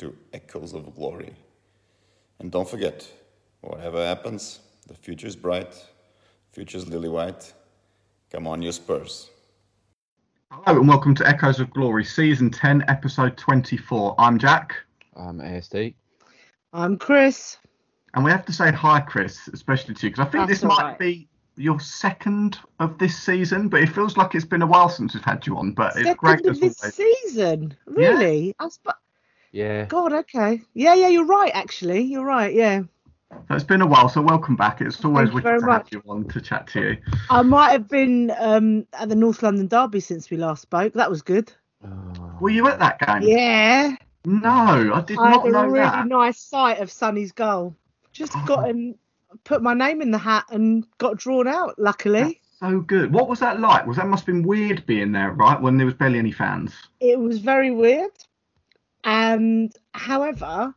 listening to Echoes of Glory. And don't forget, whatever happens, the future is bright, future's lily white. Come on, you Spurs. Hello and welcome to Echoes of Glory, Season 10, Episode 24. I'm Jack. I'm ASD. I'm Chris. And we have to say hi, Chris, especially to you, because I think That's this might alright. be your second of this season, but it feels like it's been a while since we've had you on. But it's Second great of as this always. season. Really? I sp- Yeah. God, okay. Yeah, yeah, you're right, actually. You're right, yeah. So it's been a while, so welcome back. It's always Thank you wicked to much. have you on to chat to you. I might have been um, at the North London Derby since we last spoke. That was good. Oh. Were you at that game? Yeah. No, I did I not had a know really that. nice sight of Sonny's goal. Just Oh. got him, put my name in the hat and got drawn out, luckily. So good. What was that like? Was that must have been weird being there, right? When there was barely any fans. it was very weird and however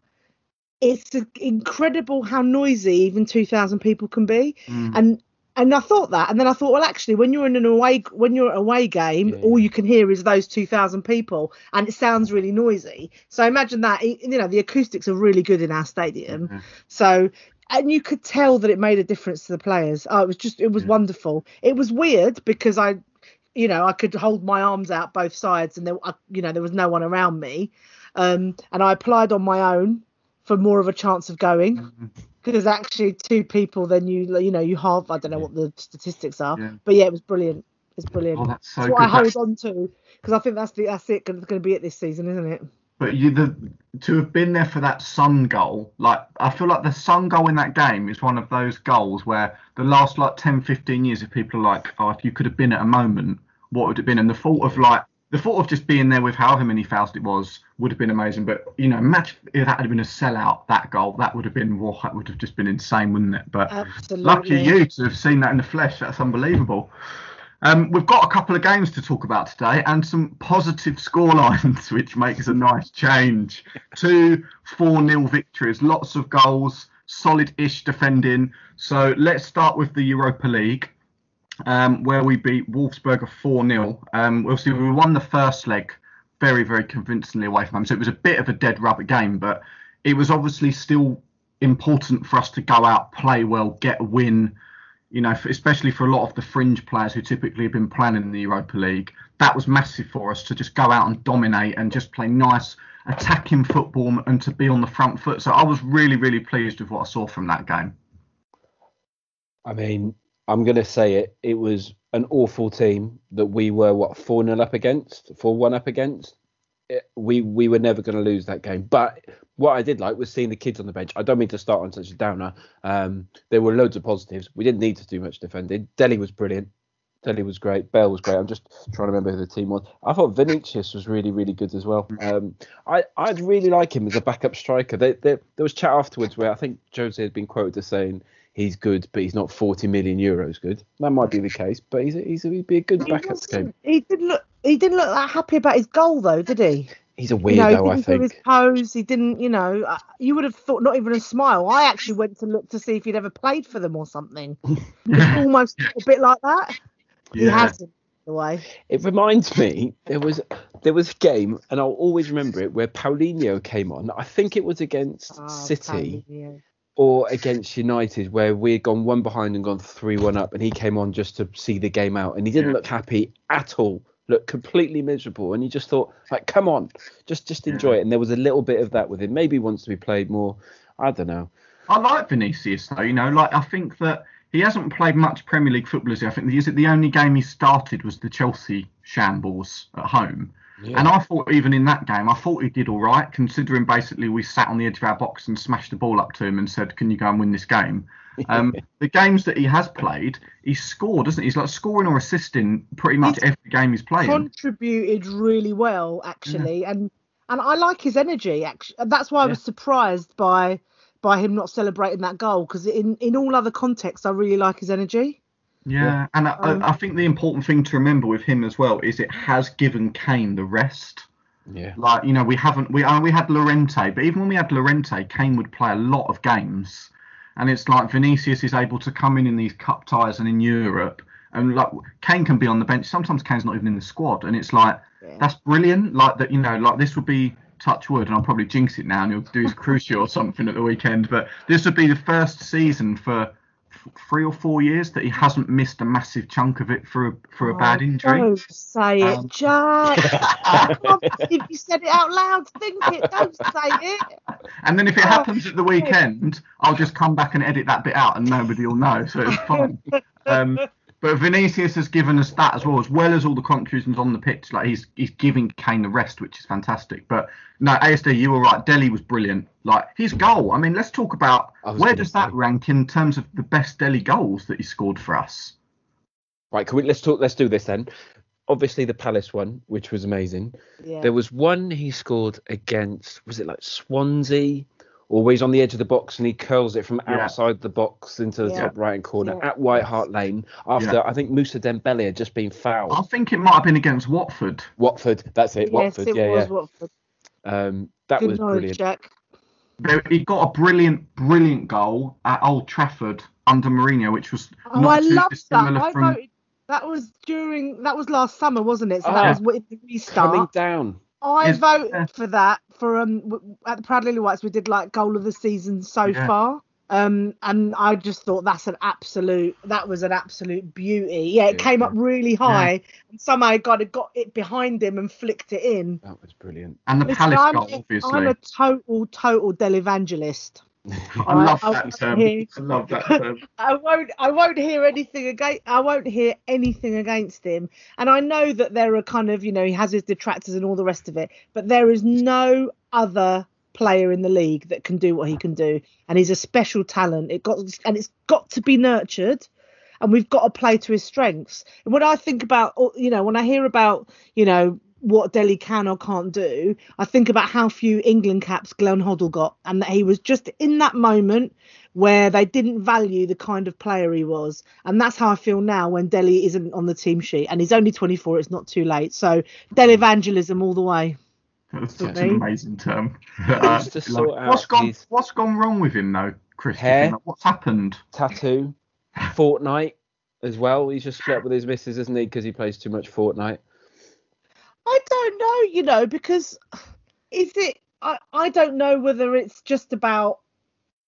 it's incredible how noisy even 2000 people can be Mm. and and I thought that, and then I thought, well, actually, when you're in an away when you're at away game, Yeah. all you can hear is those two thousand people, and it sounds really noisy. So imagine that. You know, the acoustics are really good in our stadium. Yeah. So, and you could tell that it made a difference to the players. Oh, it was just, it was Yeah. wonderful. It was weird because I, you know, I could hold my arms out both sides, and there, I, you know, there was no one around me. Um, and I applied on my own for more of a chance of going Mhm. because actually two people, then you, you know, you halve. I don't know what the statistics are, Yeah. but yeah, it was brilliant. It's brilliant. Oh, that's so That's what I hold on to because I think that's the that's it. Going to be it this season, isn't it? But you the to have been there for that Son goal, like I feel like the Son goal in that game is one of those goals where the last like 10, 15 years, if people are like, oh, if you could have been at a moment, what would it have been? And the thought of like the thought of just being there with however many thousand it was would have been amazing. But you know, imagine if that had been a sellout, that goal, that would have been well, that would have just been insane, wouldn't it? But Absolutely. Lucky you to have seen that in the flesh. That's unbelievable. Um, we've got a couple of games to talk about today and some positive scorelines, which makes a nice change. Two 4 0 victories, lots of goals, solid ish defending. So let's start with the Europa League, um, where we beat Wolfsburg 4 0. Um, obviously, we won the first leg very, very convincingly away from them. So it was a bit of a dead rubber game, but it was obviously still important for us to go out, play well, get a win. You know, especially for a lot of the fringe players who typically have been playing in the Europa League, that was massive for us to just go out and dominate and just play nice attacking football and to be on the front foot. So I was really, really pleased with what I saw from that game. I mean, I'm going to say it. It was an awful team that we were, what, 4 0 up against, 4 1 up against. It- we we were never going to lose that game. But what I did like was seeing the kids on the bench. I don't mean to start on such a downer. Um, there were loads of positives. We didn't need to do much defending. Dele was brilliant. Dele was great. Bell was great. I'm just trying to remember who the team was. I thought Vinicius was really, really good as well. Um, I I'd really like him as a backup striker. They, they, there was chat afterwards where I think Jose had been quoted as saying he's good, but he's not 40 million euros good. That might be the case, but he's a, he's a, he'd be a good He backup scheme. wasn't- He didn't look. He didn't look that happy about his goal, though, did he? He's a you know, he weirdo, didn't I do think. his pose. He didn't. You know, uh, you would have thought not even a smile. I actually went to look to see if he'd ever played for them or something. Almost a bit like that. He hasn't. by The way. It reminds me there was there was a game, and I'll always remember it, where Paulinho came on. I think it was against Oh, City. Paulinho. Or against United where we had gone one behind and gone three one up and he came on just to see the game out and he didn't Yeah. look happy at all looked completely miserable and you just thought like come on just just enjoy it and there was a little bit of that with him maybe he wants to be played more I don't know I like Vinicius though. You know, like I think that he hasn't played much Premier League football. Is he? I think is it the only game he started was the Chelsea shambles at home. And I thought even in that game, I thought he did all right, considering basically we sat on the edge of our box and smashed the ball up to him and said, "Can you go and win this game?" Um, the games that he has played, he's scored, doesn't he? He's like scoring or assisting pretty much He's every game he's playing. contributed really well actually and and I like his energy actually that's why I was surprised by by him not celebrating that goal because in in all other contexts I really like his energy Yeah, and I, Um, I I think the important thing to remember with him as well is it has given Kane the rest. yeah Like you know, we haven't we uh, we had Llorente, but even when we had Llorente, Kane would play a lot of games, and it's like Vinicius is able to come in in these cup ties and in Europe And like Kane can be on the bench. Sometimes Kane's not even in the squad, and it's like Yeah. that's brilliant. Like that, you know, like this would be touch wood, and I'll probably jinx it now, and he'll do his crucial or something at the weekend. But this would be the first season for f- three or four years that he hasn't missed a massive chunk of it for a, for a bad Oh, injury. Don't say it, Um, Jack. I you said it out loud. Think it. Don't say it. And then if it Oh, happens at the weekend, I'll just come back and edit that bit out, and nobody will know, so it's fine. Um, but Vinicius has given us that as well, as well as all the contributions on the pitch. Like he's he's giving Kane the rest, which is fantastic. But no, ASD, you were right. Dele was brilliant. Like his goal. I mean, let's talk about where gonna does that rank in terms of the best Dele goals that he scored for us. Right, can we let's talk let's do this then. Obviously the Palace one, which was amazing. Yeah. There was one he scored against was it like Swansea? Always on the edge of the box and he curls it from Yeah. outside the box into the Yeah. top right hand corner Yeah. at White Hart Lane after Yeah. I think Musa Dembele had just been fouled. I think it might have been against Watford. Watford, that's it, yes, Watford, it yeah, was yeah. Watford. Um, that Good was knowledge, brilliant. Jack. He got a brilliant, brilliant goal at Old Trafford under Mourinho, which was Oh, not I too love that. dissimilar I from. voted. That was during. That was last summer, wasn't it? So Ah. that was with the restart. Coming down. I Yes, voted yeah. for that for um at the Proud Lily Whites. We did like goal of the season so Yeah. far. Um, and I just thought that's an absolute. That was an absolute beauty. Yeah, it Yeah, came yeah. up really high, and somehow God had got it behind him and flicked it in. That was brilliant. And the Listen, Palace I'm, goal, obviously. I'm a total, total Del evangelist. I love I- that term. I- I love that term. I won't I won't hear anything against I won't hear anything against him. And I know that there are kind of, you know, he has his detractors and all the rest of it, but there is no other player in the league that can do what he can do. And he's a special talent. It got and it's got to be nurtured and we've got to play to his strengths. And when I think about you know, when I hear about, you know, what Dele can or can't do, I think about how few England caps Glenn Hoddle got, and that he was just in that moment where they didn't value the kind of player he was. And that's how I feel now when Dele isn't on the team sheet. And he's only 24, it's not too late. So, Dele evangelism all the way. That's such an amazing term. Just uh, like- sort out what's gone? his- What's gone wrong with him though, Chris? Hair. What's happened? Tattoo, Fortnite as well. He's just split up with his missus, isn't he? Because he plays too much Fortnite. I don't know, you know, because is it, I, I don't know whether it's just about,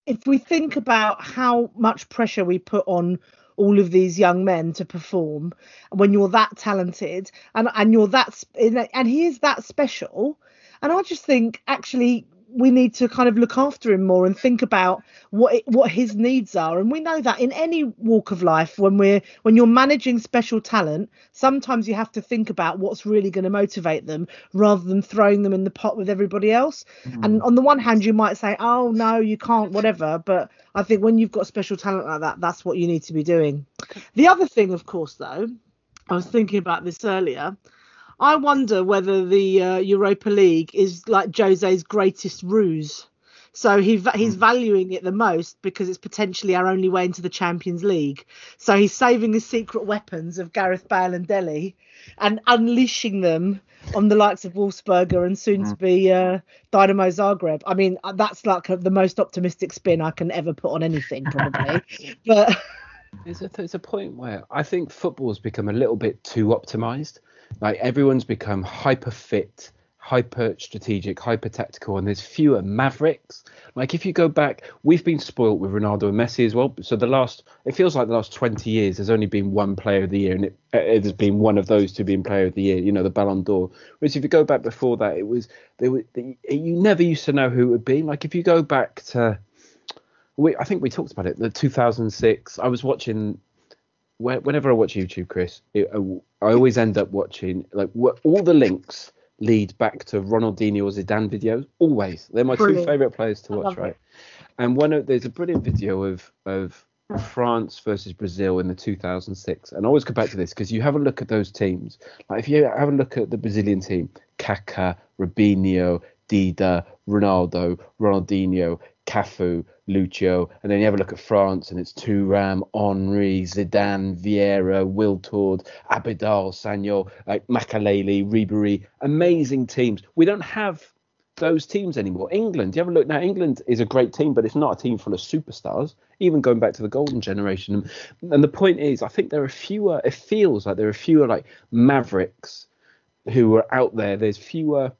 if we think about how much pressure we put on all of these young men to perform when you're that talented and and you're that and he is that special and i just think actually we need to kind of look after him more and think about what it, what his needs are. And we know that in any walk of life when we're when you're managing special talent sometimes you have to think about what's really going to motivate them rather than throwing them in the pot with everybody else. Mm-hmm. And on the one hand you might say oh no you can't whatever. But i think when you've got special talent like that that's what you need to be doing. The other thing of course though i was thinking about this earlier I wonder whether the uh, Europa League is like Jose's greatest ruse. So he he's valuing it the most because it's potentially our only way into the Champions League. So he's saving his secret weapons of Gareth Bale and Dele and unleashing them on the likes of Wolfsberger and soon to be uh, Dinamo Zagreb. I mean, uh, that's like a, the most optimistic spin I can ever put on anything, probably. but There's a, there's a point where I think football's become a little bit too optimized. Like everyone's become hyper fit, hyper strategic, hyper tactical, and there's fewer mavericks. Like if you go back, we've been spoilt with Ronaldo and Messi as well. So the last, it feels like the last 20 years, there's only been one player of the year, and it, has been one of those two being player of the year. You know, the Ballon d'Or. Whereas if you go back before that, it was there were you never used to know who it would be. Like if you go back to we, I think we talked about it. The 2006. I was watching. Whe- Whenever I watch YouTube, Chris, it, I, I always end up watching like all the links lead back to Ronaldinho or Zidane videos. Always, they're my Brilliant. two favorite players to watch. love it. Right, and one of there's a brilliant video of of France versus Brazil in the 2006, and I always go back to this because you have a look at those teams. Like if you have a look at the Brazilian team, Kaká, Robinho, Dida, Ronaldo, Ronaldinho, Cafu, Lucio, and then you have a look at France and it's Thuram, Henry, Zidane, Vieira, Wiltord, Abidal, Sagnol, like Makelele, Ribery, amazing teams. We don't have those teams anymore. England, you have a look now. England is a great team, but it's not a team full of superstars. Even going back to the golden generation, and the point is, I think there are fewer. It feels like there are fewer like mavericks who are out there. There's fewer.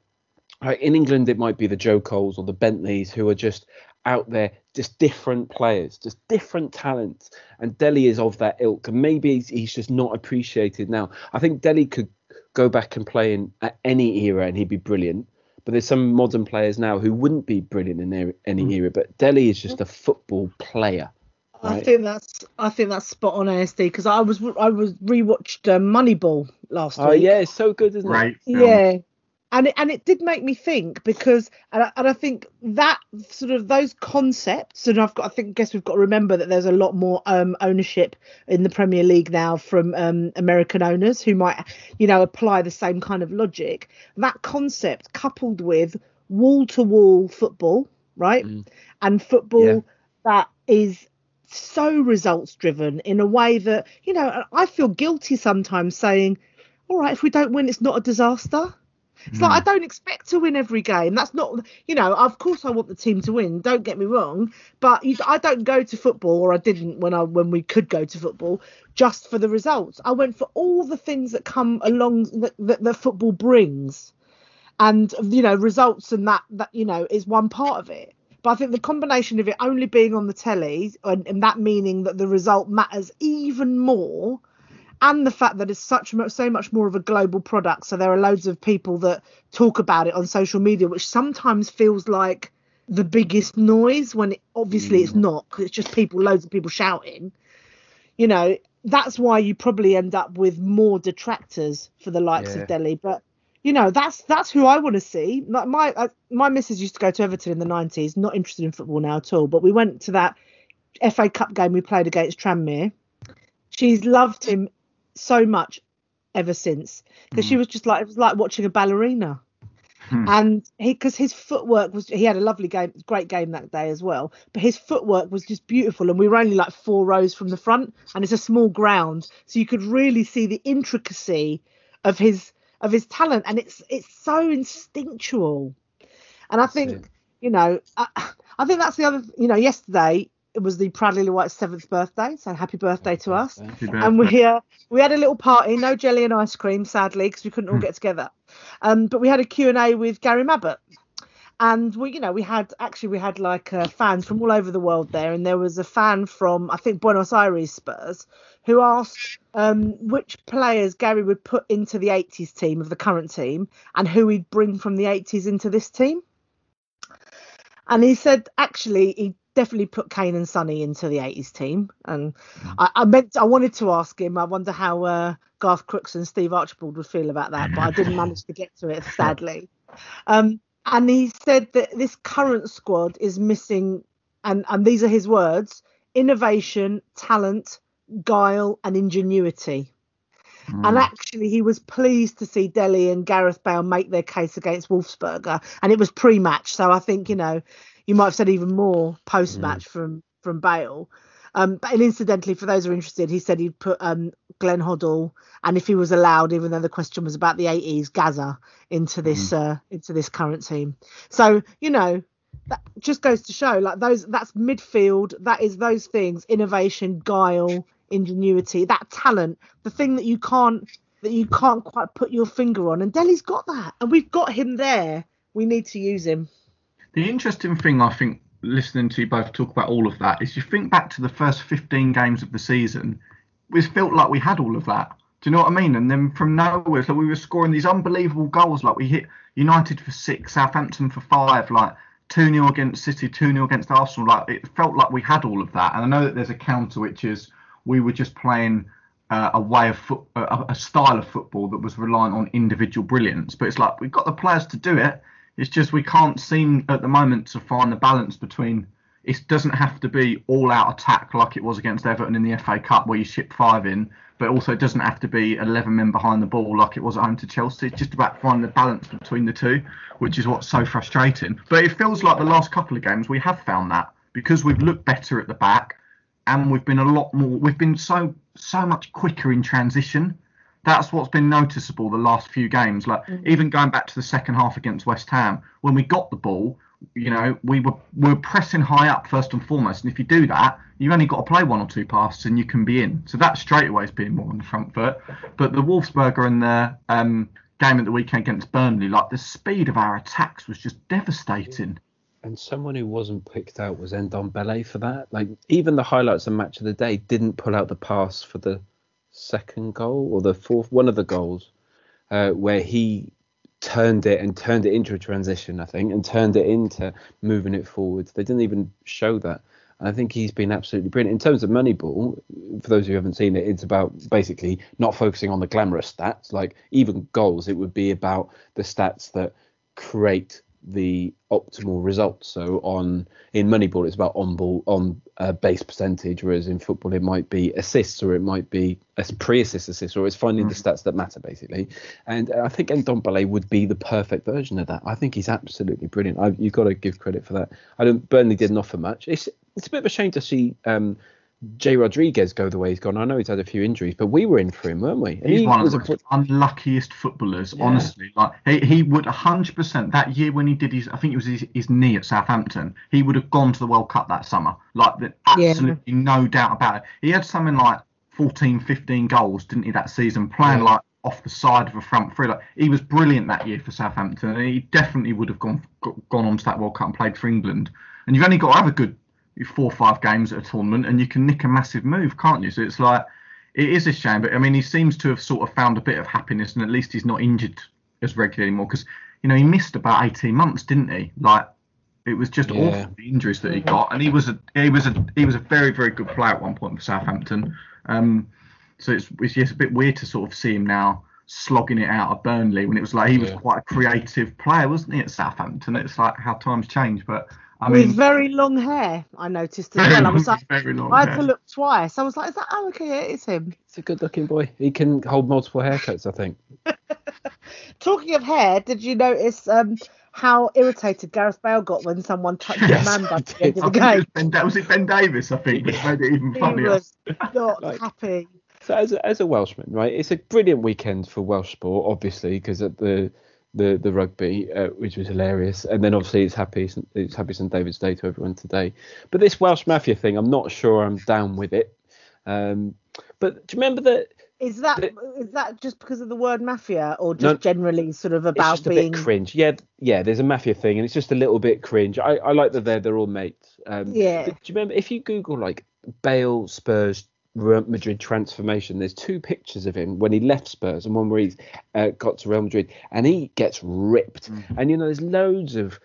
In England, it might be the Joe Coles or the Bentleys who are just out there, just different players, just different talents. And Dele is of that ilk, and maybe he's, he's just not appreciated now. I think Dele could go back and play in at any era, and he'd be brilliant. But there's some modern players now who wouldn't be brilliant in any mm. era. But Dele is just a football player. Right? I think that's I think that's spot on ASD because I was I was rewatched uh, Moneyball last oh, week. Oh yeah, it's so good, isn't right. it? Yeah, and it, and it did make me think because and I, and I think that sort of those concepts and I've got I think guess we've got to remember that there's a lot more um, ownership in the Premier League now from um, American owners who might you know apply the same kind of logic that concept coupled with wall to wall football right mm. and football yeah. that is so results driven in a way that you know I feel guilty sometimes saying all right if we don't win it's not a disaster it's mm. like I hmm. don't expect to win every game. That's not, you know, of course I want the team to win. Don't get me wrong, but you, I don't go to football, or I didn't when I when we could go to football, just for the results. I went for all the things that come along that that, that football brings, and you know, results and that that you know is one part of it. But I think the combination of it only being on the telly and, and that meaning that the result matters even more and the fact that it's such so much more of a global product. So there are loads of people that talk about it on social media which sometimes feels like the biggest noise when it, obviously mm. it's not because it's just people loads of people shouting. You know that's why you probably end up with more detractors for the likes yeah. of Dele, but you know that's that's who I want to see. Like my uh, my missus used to go to Everton in the 90s not interested in football now at all. But we went to that FA Cup game we played against Tranmere. She's loved him so much ever since because mm. she was just like it was like watching a ballerina. Hmm. And he, because his footwork was, he had a lovely game, great game that day as well. But his footwork was just beautiful, and we were only like four rows from the front, and it's a small ground, so you could really see the intricacy of his of his talent, and it's it's so instinctual. And I think, you know, I, I think that's the other, you know, yesterday it was the Proud Lily White's seventh birthday, so happy birthday to us. And we uh, we had a little party, no jelly and ice cream, sadly, because we couldn't all hmm. get together. Um, but we had a Q and A with Gary Mabbutt, and we, you know, we had actually we had like uh, fans from all over the world there, and there was a fan from I think Buenos Aires Spurs who asked um, which players Gary would put into the 80s team of the current team, and who he'd bring from the 80s into this team. And he said actually he definitely put Kane and Sonny into the 80s team. And mm. I, I, meant, I wanted to ask him, I wonder how uh, Garth Crooks and Steve Archibald would feel about that, but I didn't manage to get to it, sadly. Um, and he said that this current squad is missing, and, and these are his words innovation, talent, guile, and ingenuity. Mm. And actually, he was pleased to see Dele and Gareth Bale make their case against Wolfsberger, and it was pre-match. So I think you know you might have said even more post match mm. from from Bale. Um, but and incidentally, for those who are interested, he said he'd put um, Glenn Hoddle and if he was allowed, even though the question was about the 80s, Gazza into this mm. uh, into this current team. So you know that just goes to show like those that's midfield. That is those things: innovation, guile, ingenuity, that talent, the thing that you can't that you can't quite put your finger on. And Dele's got that, and we've got him there. We need to use him. The interesting thing I think listening to you both talk about all of that is you think back to the first 15 games of the season, it felt like we had all of that. Do you know what I mean? And then from nowhere, so we were scoring these unbelievable goals. Like we hit United for six, Southampton for five, like 2 0 against City, 2 0 against Arsenal. Like it felt like we had all of that. And I know that there's a counter, which is we were just playing uh, a way of foot, uh, a style of football that was reliant on individual brilliance. But it's like we've got the players to do it. It's just we can't seem at the moment to find the balance between. It doesn't have to be all out attack like it was against Everton in the FA Cup where you ship five in, but also it doesn't have to be 11 men behind the ball like it was at home to Chelsea. It's just about finding the balance between the two, which is what's so frustrating. But it feels like the last couple of games we have found that because we've looked better at the back and we've been a lot more. We've been so so much quicker in transition That's what's been noticeable the last few games. Like Mm. even going back to the second half against West Ham, when we got the ball, you know, we were we were pressing high up first and foremost. And if you do that, you've only got to play one or two passes and you can be in. So that straight away is being more on the front foot. But the Wolfsberger and the um, game at the weekend against Burnley, like the speed of our attacks was just devastating. And someone who wasn't picked out was Ndombele for that. Like even the highlights of match of the day didn't pull out the pass for the second goal or the fourth one of the goals uh, where he turned it and turned it into a transition, I think, and turned it into moving it forward. They didn't even show that. I think he's been absolutely brilliant. In terms of Moneyball, for those who haven't seen it, it's about basically not focusing on the glamorous stats, like even goals. It would be about the stats that create the optimal results. So on in Moneyball, it's about on ball on uh, base percentage, whereas in football it might be assists or it might be a pre-assist assist, or it's finding the stats that matter basically. And uh, I think Ndombele would be the perfect version of that. I think he's absolutely brilliant. I, you've got to give credit for that. I don't. Burnley didn't offer much. It's it's a bit of a shame to see. Um, Jay Rodriguez go the way he's gone. I know he's had a few injuries, but we were in for him, weren't we? And He's he one of the a- unluckiest footballers, Yeah. honestly. Like he, he would 100% that year when he did his, I think it was his, his knee at Southampton. He would have gone to the World Cup that summer. Like the, Yeah. absolutely no doubt about it. He had something like 14, 15 goals, didn't he, that season, playing Yeah. like off the side of a front three. Like he was brilliant that year for Southampton, and he definitely would have gone gone on to that World Cup and played for England. And you've only got to have a good four or five games at a tournament, and you can nick a massive move, can't you? So it's like it is a shame, but I mean, he seems to have sort of found a bit of happiness, and at least he's not injured as regularly anymore. Because you know he missed about eighteen months, didn't he? Like it was just Yeah. awful the injuries that he got, and he was a he was a he was a very very good player at one point for Southampton. Um, so it's it's just a bit weird to sort of see him now slogging it out of Burnley when it was like he was quite a creative player, wasn't he, at Southampton? It's like how times change, but I With very long hair, I noticed as very well. I was like, very long I had hair. to look twice. I was like, is that oh okay, yeah, it's him. He's a good-looking boy. He can hold multiple haircuts, I think. Talking of hair, did you notice um, how irritated Gareth Bale got when someone touched Yes, his man I bun at the end of the game? was ben, that was it Ben Davies, I think, which made it even funnier. He funnier. was not Like- happy. So as a, as a Welshman, right, it's a brilliant weekend for Welsh sport, obviously, because at the the the rugby, uh, which was hilarious, and then obviously it's happy it's happy St David's Day to everyone today. But this Welsh mafia thing, I'm not sure I'm down with it. Um, but do you remember that Is that The- is that just because of the word mafia, or just No, generally sort of it's about just a being? bit cringe? Yeah, yeah. There's a mafia thing, and it's just a little bit cringe. I, I like that they're they're all mates. Um, Yeah. do you remember if you Google like Bale Spurs Real Madrid transformation? There's two pictures of him when he left Spurs and one where he's uh, got to Real Madrid, and he gets ripped. And you know, there's loads of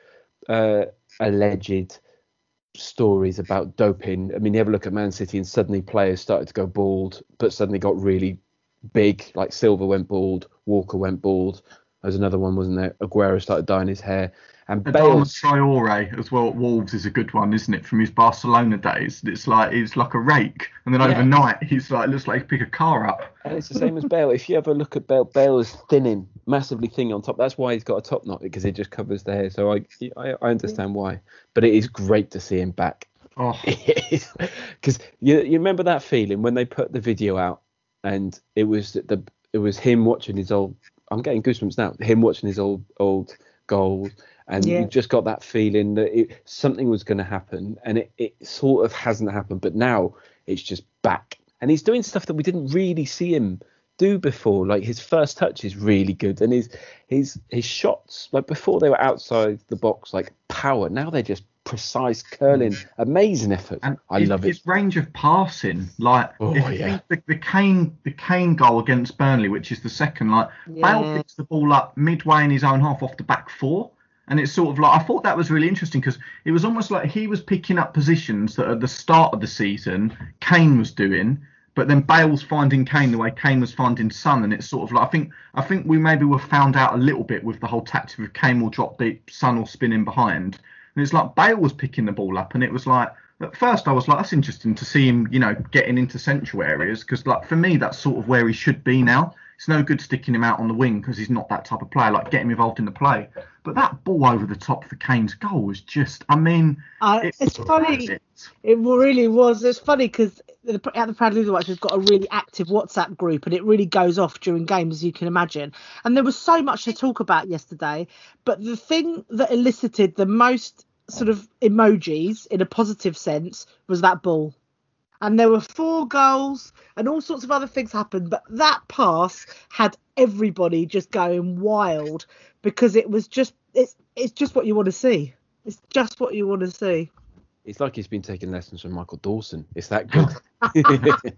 uh, alleged stories about doping. I mean, you have a look at Man City, and suddenly players started to go bald, but suddenly got really big. Like Silva went bald, Walker went bald. There's another one, wasn't there? Aguero started dyeing his hair, and Adama. Traore as well at Wolves is a good one, isn't it? From his Barcelona days, it's like he's like a rake, and then Yeah. overnight he's like looks like he pick a car up. And it's the same as Bale. If you ever look at Bale, Bale is thinning, massively thinning on top. That's why he's got a top knot because it just covers the hair. So I, I, I understand why. But it is great to see him back. Oh, because you you remember that feeling when they put the video out and it was the it was him watching his old I'm getting goosebumps now him watching his old old goals and Yeah. you just got that feeling that it, something was going to happen and it, it sort of hasn't happened but now it's just back. And he's doing stuff that we didn't really see him do before. Like his first touch is really good and his his his shots like before they were outside the box like power. Now they're just precise curling mm. amazing effort. And I his, love it. his range of passing, like Oh, if yeah. the, the Kane the Kane goal against Burnley, which is the second, like Bale picks the ball up midway in his own half off the back four. And it's sort of like I thought that was really interesting because it was almost like he was picking up positions that at the start of the season Kane was doing, but then Bale's finding Kane the way Kane was finding Son, and it's sort of like I think I think we maybe were found out a little bit with the whole tactic of Kane will drop deep, Son will spin in behind, and it's like Bale was picking the ball up, and it was like at first I was like that's interesting to see him, you know, getting into central areas because like for me that's sort of where he should be now. It's no good sticking him out on the wing because he's not that type of player. Like get him involved in the play. But that ball over the top for Kane's goal was just. I mean, Uh, it's funny. It really was. It's funny because at the Proud Lily Whites, we've got a really active WhatsApp group, and it really goes off during games, as you can imagine. And there was so much to talk about yesterday. But the thing that elicited the most sort of emojis in a positive sense was that ball. And there were four goals, and all sorts of other things happened. But that pass had everybody just going wild because it was just it's it's just what you want to see. It's just what you want to see. It's like he's been taking lessons from Michael Dawson. It's that good.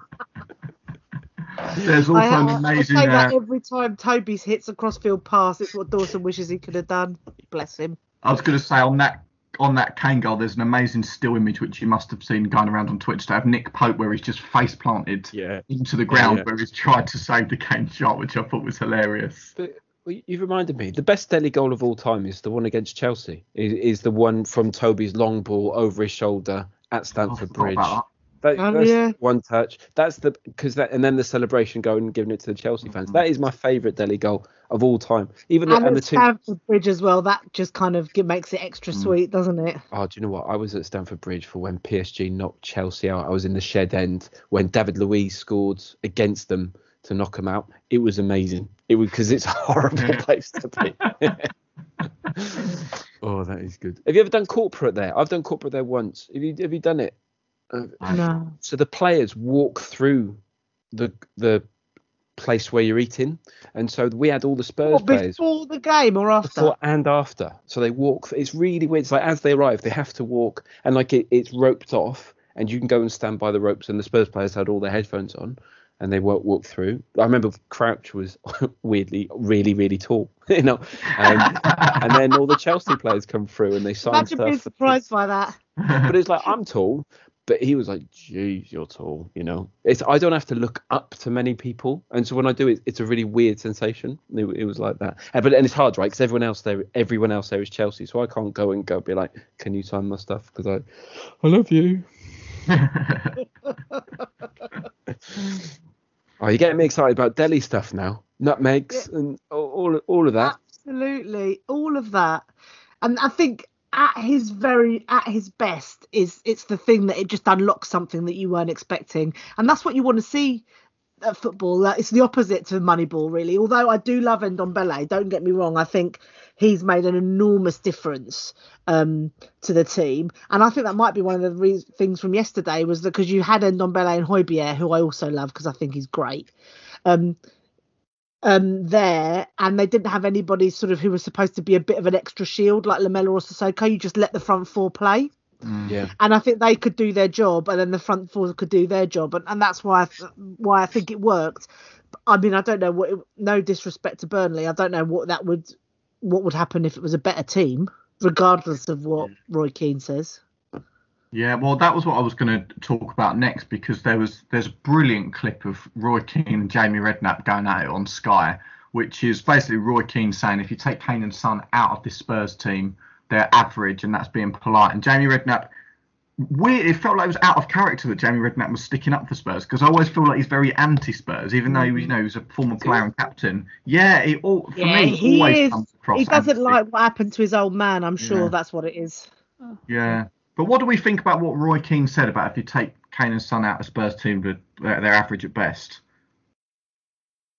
There's also I, an I- I amazing. say Uh, that every time Toby's hits a crossfield pass, it's what Dawson wishes he could have done. Bless him. I was going to say on that on that Kane goal, there's an amazing still image which you must have seen going around on Twitch to have Nick Pope where he's just face planted yeah. into the ground yeah. where he's tried to save the Kane shot, which I thought was hilarious. But you've reminded me. The best Dele goal of all time is the one against Chelsea. Is, is the one from Toby's long ball over his shoulder at oh, I Stamford Bridge. about That, Oh, that's yeah. one touch. That's the because that and then the celebration going and giving it to the Chelsea fans. That is my favourite Dele goal of all time. Even the, And, and the at two. Stamford Bridge as well. That just kind of makes it extra Mm. sweet, doesn't it? Oh, do you know what? I was at Stamford Bridge for when PSG knocked Chelsea out. I was in the shed end when David Luiz scored against them to knock them out. It was amazing. It was because it's a horrible place to be. oh, that is good. Have you ever done corporate there? I've done corporate there once. Have you have you done it? No. so the players walk through the the place where you're eating, and so we had all the Spurs What, players before the game or after? before and after. So they walk. It's really weird. It's like as they arrive, they have to walk, and like it, it's roped off, and you can go and stand by the ropes. And the Spurs players had all their headphones on, and they walk walk through. I remember Crouch was weirdly really really tall, you know, um, and then all the Chelsea players come through and they sign Imagine being stuff. surprised by that. But it's like I'm tall, but he was like, "Geez, you're tall," you know. It's I don't have to look up to many people, and so when I do it, it's a really weird sensation. It, it was like that, Uh, but and it's hard, right? Because everyone else there, everyone else there is Chelsea, so I can't go and go be like, "Can you sign my stuff?" Because I, I love you. Oh, you're getting me excited about Dele stuff now, nutmegs and all, all all of that. Absolutely, all of that, and I think at his very at his best is it's the thing that it just unlocks something that you weren't expecting, and that's what you want to see at football. It's the opposite to Moneyball, really. Although I do love Ndombele, don't get me wrong. I think he's made an enormous difference um, to the team, and I think that might be one of the re- things from yesterday was that because you had Ndombele and Højbjerg, who I also love because I think he's great. Um, um there and they didn't have anybody sort of who was supposed to be a bit of an extra shield like Lamela or Sissoko. You just let the front four play, Yeah, and I think they could do their job, and then the front four could do their job, and, and that's why I th- why I think it worked. I mean, I don't know what. It, no disrespect to Burnley, I don't know what that would what would happen if it was a better team, regardless of what Roy Keane says. Yeah, well, that was what I was going to talk about next because there was there's a brilliant clip of Roy Keane and Jamie Redknapp going at it on Sky, which is basically Roy Keane saying if you take Kane and Son out of this Spurs team, they're average, and that's being polite. And Jamie Redknapp, weird, it felt like it was out of character that Jamie Redknapp was sticking up for Spurs because I always feel like he's very anti-Spurs, even though you mm-hmm. know he was a former player and captain. Yeah, he all for Yeah, me he always is. comes across. He doesn't anti. like what happened to his old man. I'm sure Yeah. that's what it is. Yeah. But what do we think about what Roy Keane said about if you take Kane and Son out of Spurs team, that uh, they're, they're average at best?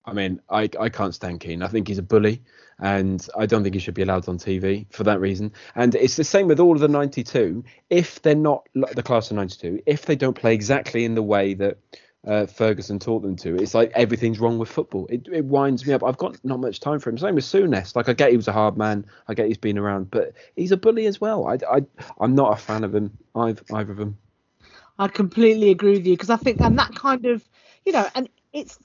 I mean, I, I can't stand Keane. I think he's a bully, and I don't think he should be allowed on TV for that reason. And it's the same with all of the 92. If they're not the class of 92, if they don't play exactly in the way that uh, Ferguson taught them to, it's like everything's wrong with football. It, it winds me up. I've got not much time for him. Same with Souness. Like I get he was a hard man. I get he's been around, but he's a bully as well. I, I I'm not a fan of him. Either, either of them. I completely agree with you because I think, and that kind of, you know, and it's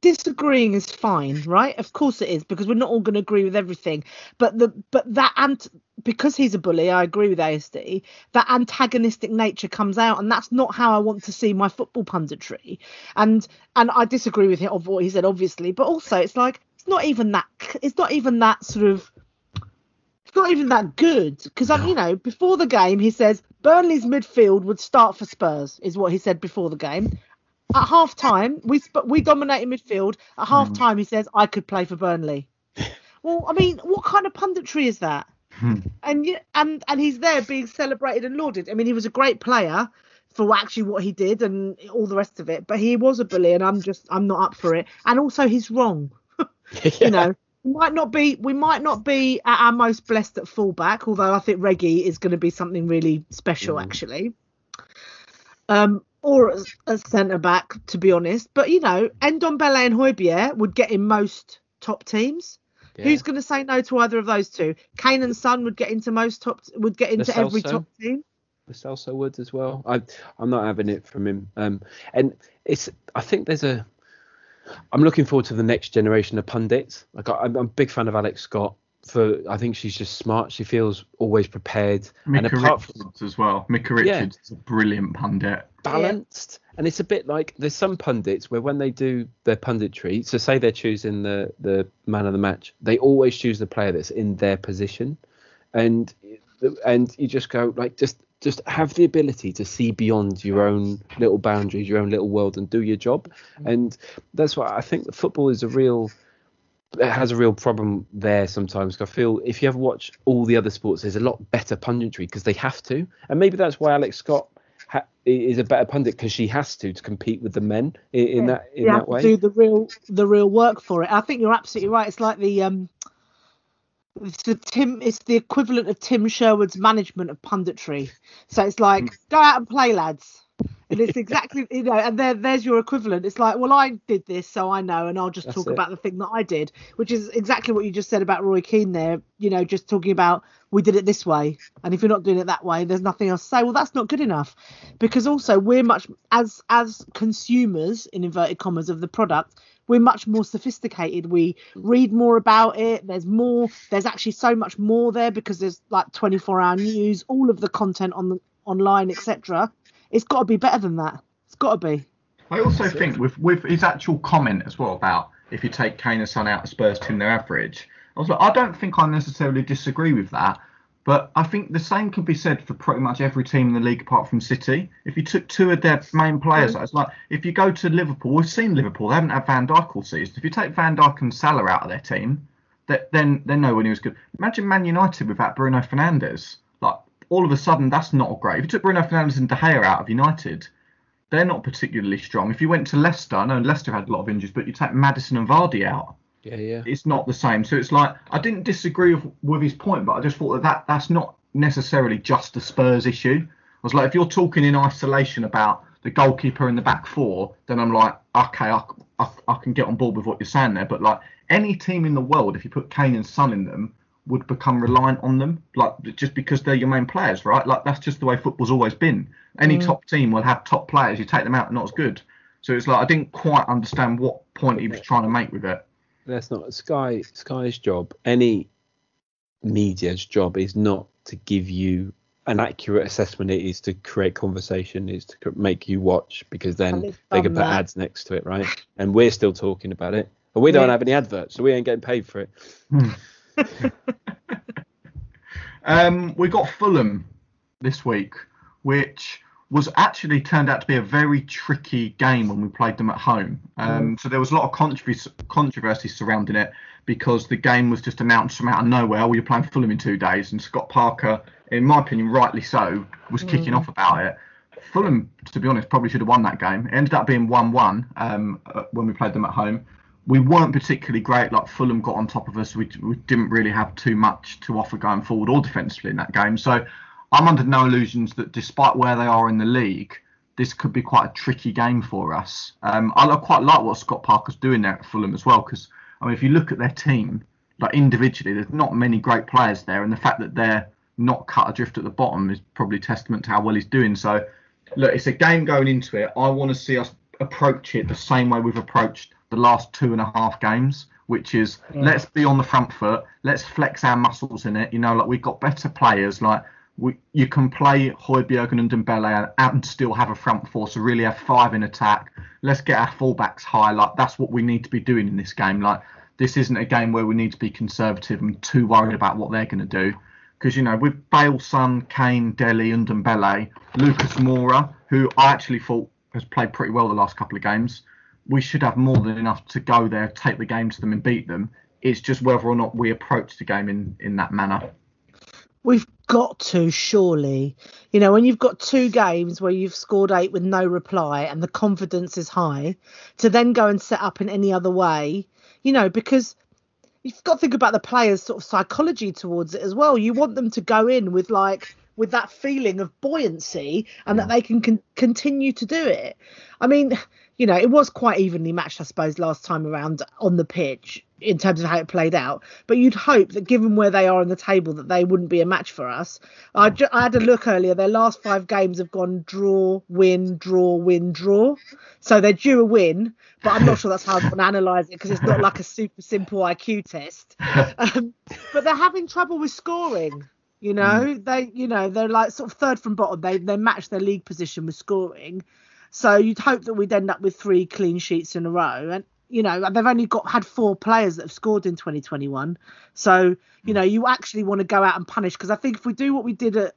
disagreeing is fine, right? Of course it is because we're not all going to agree with everything. But the but that and because he's a bully, I agree with ASD. That antagonistic nature comes out, and that's not how I want to see my football punditry. And and I disagree with him of what he said, obviously, but also it's like it's not even that. It's not even that sort of it's not even that good because I'm, you know, before the game he says Burnley's midfield would start for Spurs is what he said before the game. at half time, we sp- we dominated midfield. At hmm. half time, he says, I could play for Burnley. well, I mean, what kind of punditry is that? And y- and and he's there being celebrated and lauded. I mean, he was a great player for actually what he did and all the rest of it. But he was a bully, and I'm just I'm not up for it. And also, he's wrong. You know, we might not be we might not be at our most blessed at fullback, although I think Reggie is going to be something really special actually. Um, or as a centre back, to be honest. But you know, Ndombele and Højbjerg would get in most top teams. Yeah. Who's going to say no to either of those two? Kane and Son would get into most top would get into every top team. Lo Celso would as well. I I'm not having it from him. Um, and it's I think there's a. I'm looking forward to the next generation of pundits. Like I, I'm a big fan of Alex Scott. For I think she's just smart. She feels always prepared. and Micah apart from as well. Micah Yeah. Richards is a brilliant pundit. balanced, and it's a bit like there's some pundits where when they do their punditry, so say they're choosing the the man of the match, they always choose the player that's in their position, and and you just go like just just have the ability to see beyond your own little boundaries, your own little world, and do your job. Mm. And that's why I think football is a real has a real problem there sometimes. I feel if you ever watch all the other sports, there's a lot better punditry because they have to, and maybe that's why Alex Scott ha- is a better pundit because she has to to compete with the men in, in that in that way. do the real the real work for it. I think you're absolutely right. It's like the um it's the Tim it's the equivalent of Tim Sherwood's management of punditry. So it's like Mm. go out and play lads. And it's exactly you know, and there there's your equivalent. It's like, well, I did this, so I know, and I'll just That's talk it. about the thing that I did, which is exactly what you just said about Roy Keane there. You know, just talking about we did it this way, and if you're not doing it that way, there's nothing else to say. Well, that's not good enough, because also we're much as as consumers in inverted commas of the product, we're much more sophisticated. We read more about it. There's more. There's actually so much more there because there's like 24 hour news, all of the content on the online, etc. It's got to be better than that. It's got to be. I also think with with his actual comment as well about if you take Kane and Son out, of Spurs team their average. I was like, I don't think I necessarily disagree with that, but I think the same could be said for pretty much every team in the league apart from City. If you took two of their main players, it's like if you go to Liverpool, we've seen Liverpool, they haven't had Van Dijk all season. If you take Van Dijk and Salah out of their team, that then they're nowhere near as good. Imagine Man United without Bruno Fernandes. All of a sudden, that's not great. If you took Bruno Fernandes and De Gea out of United, they're not particularly strong. If you went to Leicester, I know Leicester had a lot of injuries, but you take Maddison and Vardy out, Yeah, yeah. it's not the same. So it's like I didn't disagree with, with his point, but I just thought that, that that's not necessarily just a Spurs issue. I was like, if you're talking in isolation about the goalkeeper and the back four, then I'm like, okay, I, I, I can get on board with what you're saying there. But like any team in the world, if you put Kane and Son in them, would become reliant on them, like just because they're your main players, right? Like that's just the way football's always been. Any mm. top team will have top players. You take them out, they're not as good. So it's like I didn't quite understand what point he was trying to make with it. That's not Sky. Sky's job. Any media's job is not to give you an accurate assessment. It is to create conversation. Is to make you watch because then they can put that. ads next to it, right? And we're still talking about it. But we don't Yeah. have any adverts, so we ain't getting paid for it. Hmm. Um, we got Fulham this week, which was actually turned out to be a very tricky game when we played them at home. Um, So there was a lot of controversy, controversy surrounding it because the game was just announced from out of nowhere. We you're playing Fulham in two days, and Scott Parker, in my opinion, rightly so, was kicking off about it. Fulham, to be honest, probably should have won that game. It ended up being 1 1 um, uh, when we played them at home. We weren't particularly great. Like Fulham got on top of us. We, we didn't really have too much to offer going forward or defensively in that game. So I'm under no illusions that despite where they are in the league, this could be quite a tricky game for us. Um, I quite like what Scott Parker's doing there at Fulham as well, because I mean, if you look at their team, like individually, there's not many great players there, and the fact that they're not cut adrift at the bottom is probably testament to how well he's doing. So, look, it's a game going into it. I want to see us approach it the same way we've approached the last two and a half games, which is let's be on the front foot, let's flex our muscles in it. You know, like we've got better players, like we, you can play Højbjerg and Dembele and still have a front four, so really have five in attack. Let's get our fullbacks high. Like that's what we need to be doing in this game. Like this isn't a game where we need to be conservative and too worried about what they're going to do. Because you know, with Bale, Son, Kane, Dele, and Dembele, Lucas Moura, who I actually thought has played pretty well the last couple of games. We should have more than enough to go there, take the game to them, and beat them. It's just whether or not we approach the game in, in that manner. We've got to, surely. You know, when you've got two games where you've scored eight with no reply and the confidence is high, to then go and set up in any other way, you know, because you've got to think about the players' sort of psychology towards it as well. You want them to go in with like with that feeling of buoyancy and that they can con- continue to do it. I mean, you know, it was quite evenly matched, I suppose, last time around on the pitch in terms of how it played out. But you'd hope that given where they are on the table, that they wouldn't be a match for us. I, ju- I had a look earlier. Their last five games have gone draw, win, draw, win, draw. So they're due a win, but I'm not sure that's how I'm going to analyse it because it's not like a super simple IQ test. Um, but they're having trouble with scoring. You know, mm. they, you know, they're like sort of third from bottom. They they match their league position with scoring. So you'd hope that we'd end up with three clean sheets in a row. And you know, they've only got had four players that have scored in 2021. So you mm. know, you actually want to go out and punish because I think if we do what we did at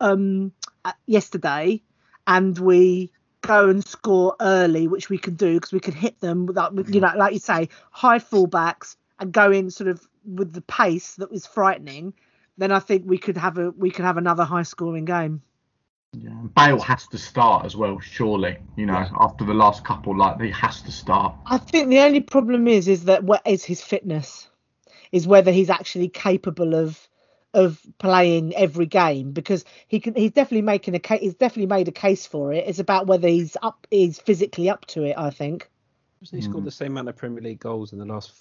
um at yesterday, and we go and score early, which we can do because we can hit them without, you mm. know, like you say, high fullbacks and go in sort of with the pace that was frightening. Then I think we could have a we could have another high scoring game. Yeah, Bale has to start as well, surely. You know, after the last couple, like he has to start. I think the only problem is is that what is his fitness, is whether he's actually capable of of playing every game because he can he's definitely making a case he's definitely made a case for it. It's about whether he's up he's physically up to it, I think. Hasn't he scored mm. the same amount of Premier League goals in the last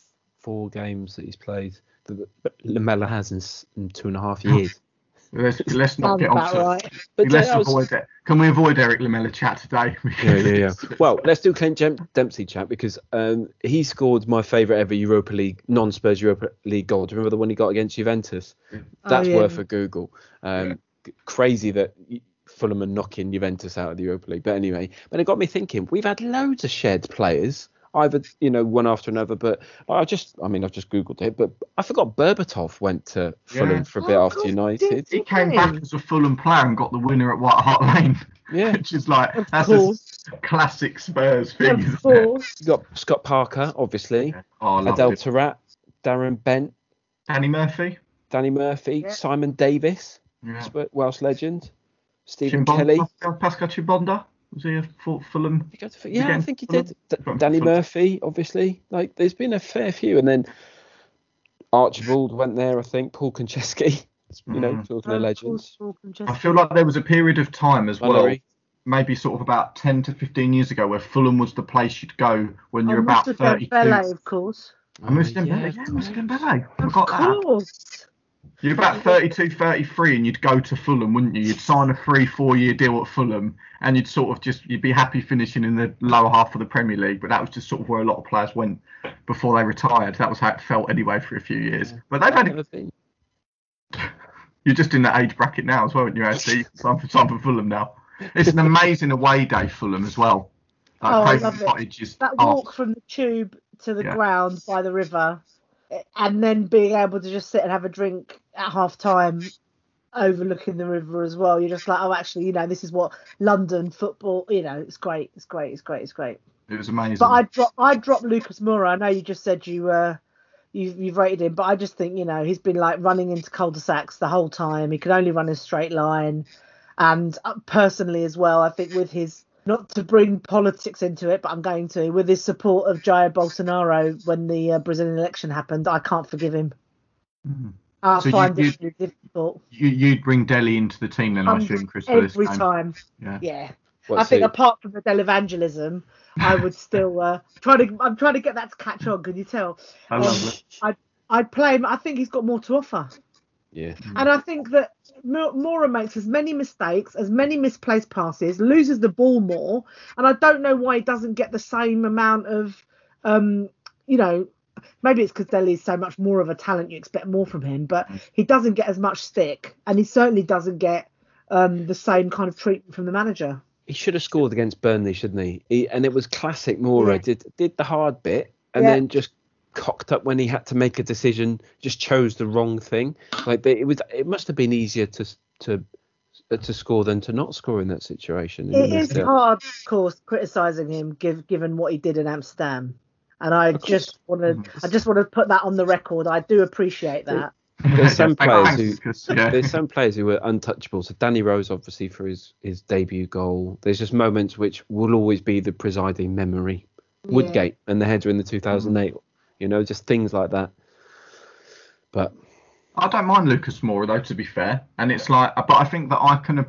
four games that he's played that Lamela has in, in two and a half years? Let's, let's not Sounds get on to right. But Let's that was- avoid it. Can we avoid Eric Lamela chat today? yeah, yeah, yeah. Well, let's do Clint Jem- Dempsey chat because um, he scored my favourite ever Europa League non-Spurs Europa League goal. Do you remember the one he got against Juventus? That's Oh, yeah. worth a Google. Um, c- Crazy that y- Fulham are knocking Juventus out of the Europa League. But anyway, but it got me thinking. We've had loads of shared players, either you know one after another. But I just, I mean, I've just googled it, but I forgot Berbatov went to Fulham Yeah. for a bit Oh, after God, United. he came back as a Fulham player and got the winner at White Hart Lane, Yeah, which is like Of that's course. a classic Spurs thing, Of course. you got Scott Parker, obviously, Oh, I love Adel it. Taarabt, Darren Bent. Danny Murphy. Danny Murphy, Yeah. Simon Davies, Yeah. Welsh legend, Stephen Chimbonda, Kelly. Pascal, Pascal Chimbonda. Was he a Fulham? Did he go to- Yeah, I think he Fulham? did. D- From- Danny from- Murphy, obviously. Like, there's been a fair few, and then Archibald went there. I think Paul Konchesky. You know, Mm. talking Oh, of of legends. course, Malcolm I feel like there was a period of time as well, Valerie. maybe sort of about 10 to 15 years ago, where Fulham was the place you'd go when you're Oh, about Moussa 32. Dembele, of course. Oh, Moussa Oh, Dembele, yeah, I yeah, Moussa Dembele. Of Forgot that. Course. You're about 32, 33, and you'd go to Fulham, wouldn't you? You'd sign a three, four year deal at Fulham, and you'd sort of just you'd be happy finishing in the lower half of the Premier League. But that was just sort of where a lot of players went before they retired. That was how it felt anyway for a few years. But they've had Never been. you're just in that age bracket now as well, aren't you? Actually, time for time for Fulham now. It's an amazing away day, Fulham as well. Like Oh, I Craven love it. Is That walk from the tube to the Yeah. ground by the river, and then being able to just sit and have a drink at half time, overlooking the river as well. You're just like, oh, actually, you know, this is what London football. You know, it's great. It's great. It's great. It's great. it was amazing. But I drop, I dropped Lucas Moura. I know you just said you uh you you've rated him, but I just think you know he's been like running into cul-de-sacs the whole time. He could only run a straight line, and uh, personally as well, I think with his not to bring politics into it, but I'm going to with his support of Jair Bolsonaro when the uh, Brazilian election happened, I can't forgive him. Mhm. I So you- find you- it really difficult you, you'd bring Dele into the team then, I assume, Chris, for this every game. time. Yeah. Yeah. What, I think so- apart from the televangelism, I would still uh, try to. I'm trying to get that to catch on. Can you tell? I Um, love it. I'd play him. I think he's got more to offer, yeah. and I think that Moura makes as many mistakes, as many misplaced passes, loses the ball more, and I don't know why he doesn't get the same amount of, um, you know, maybe it's because Dele is so much more of a talent. You expect more from him, but he doesn't get as much stick, and he certainly doesn't get um, the same kind of treatment from the manager. He should have scored against Burnley, shouldn't he? he and it was classic Moura. Yeah. Did did the hard bit and Yeah. then just cocked up when he had to make a decision. Just chose the wrong thing. Like they- it was. It must have been easier to to uh, to score than to not score in that situation. It is hard, of course, criticising him give, given what he did in Amsterdam, and I just want to I just want to put that on the record. I do appreciate that. There's some players who yeah. there's some players who were untouchable. So Danny Rose, obviously for his his debut goal. There's just moments which will always be the presiding memory. Yeah. Woodgate and the header in the 2008. You know, just things like that. But I don't mind Lucas Moura though, to be fair. And it's like, but I think that I can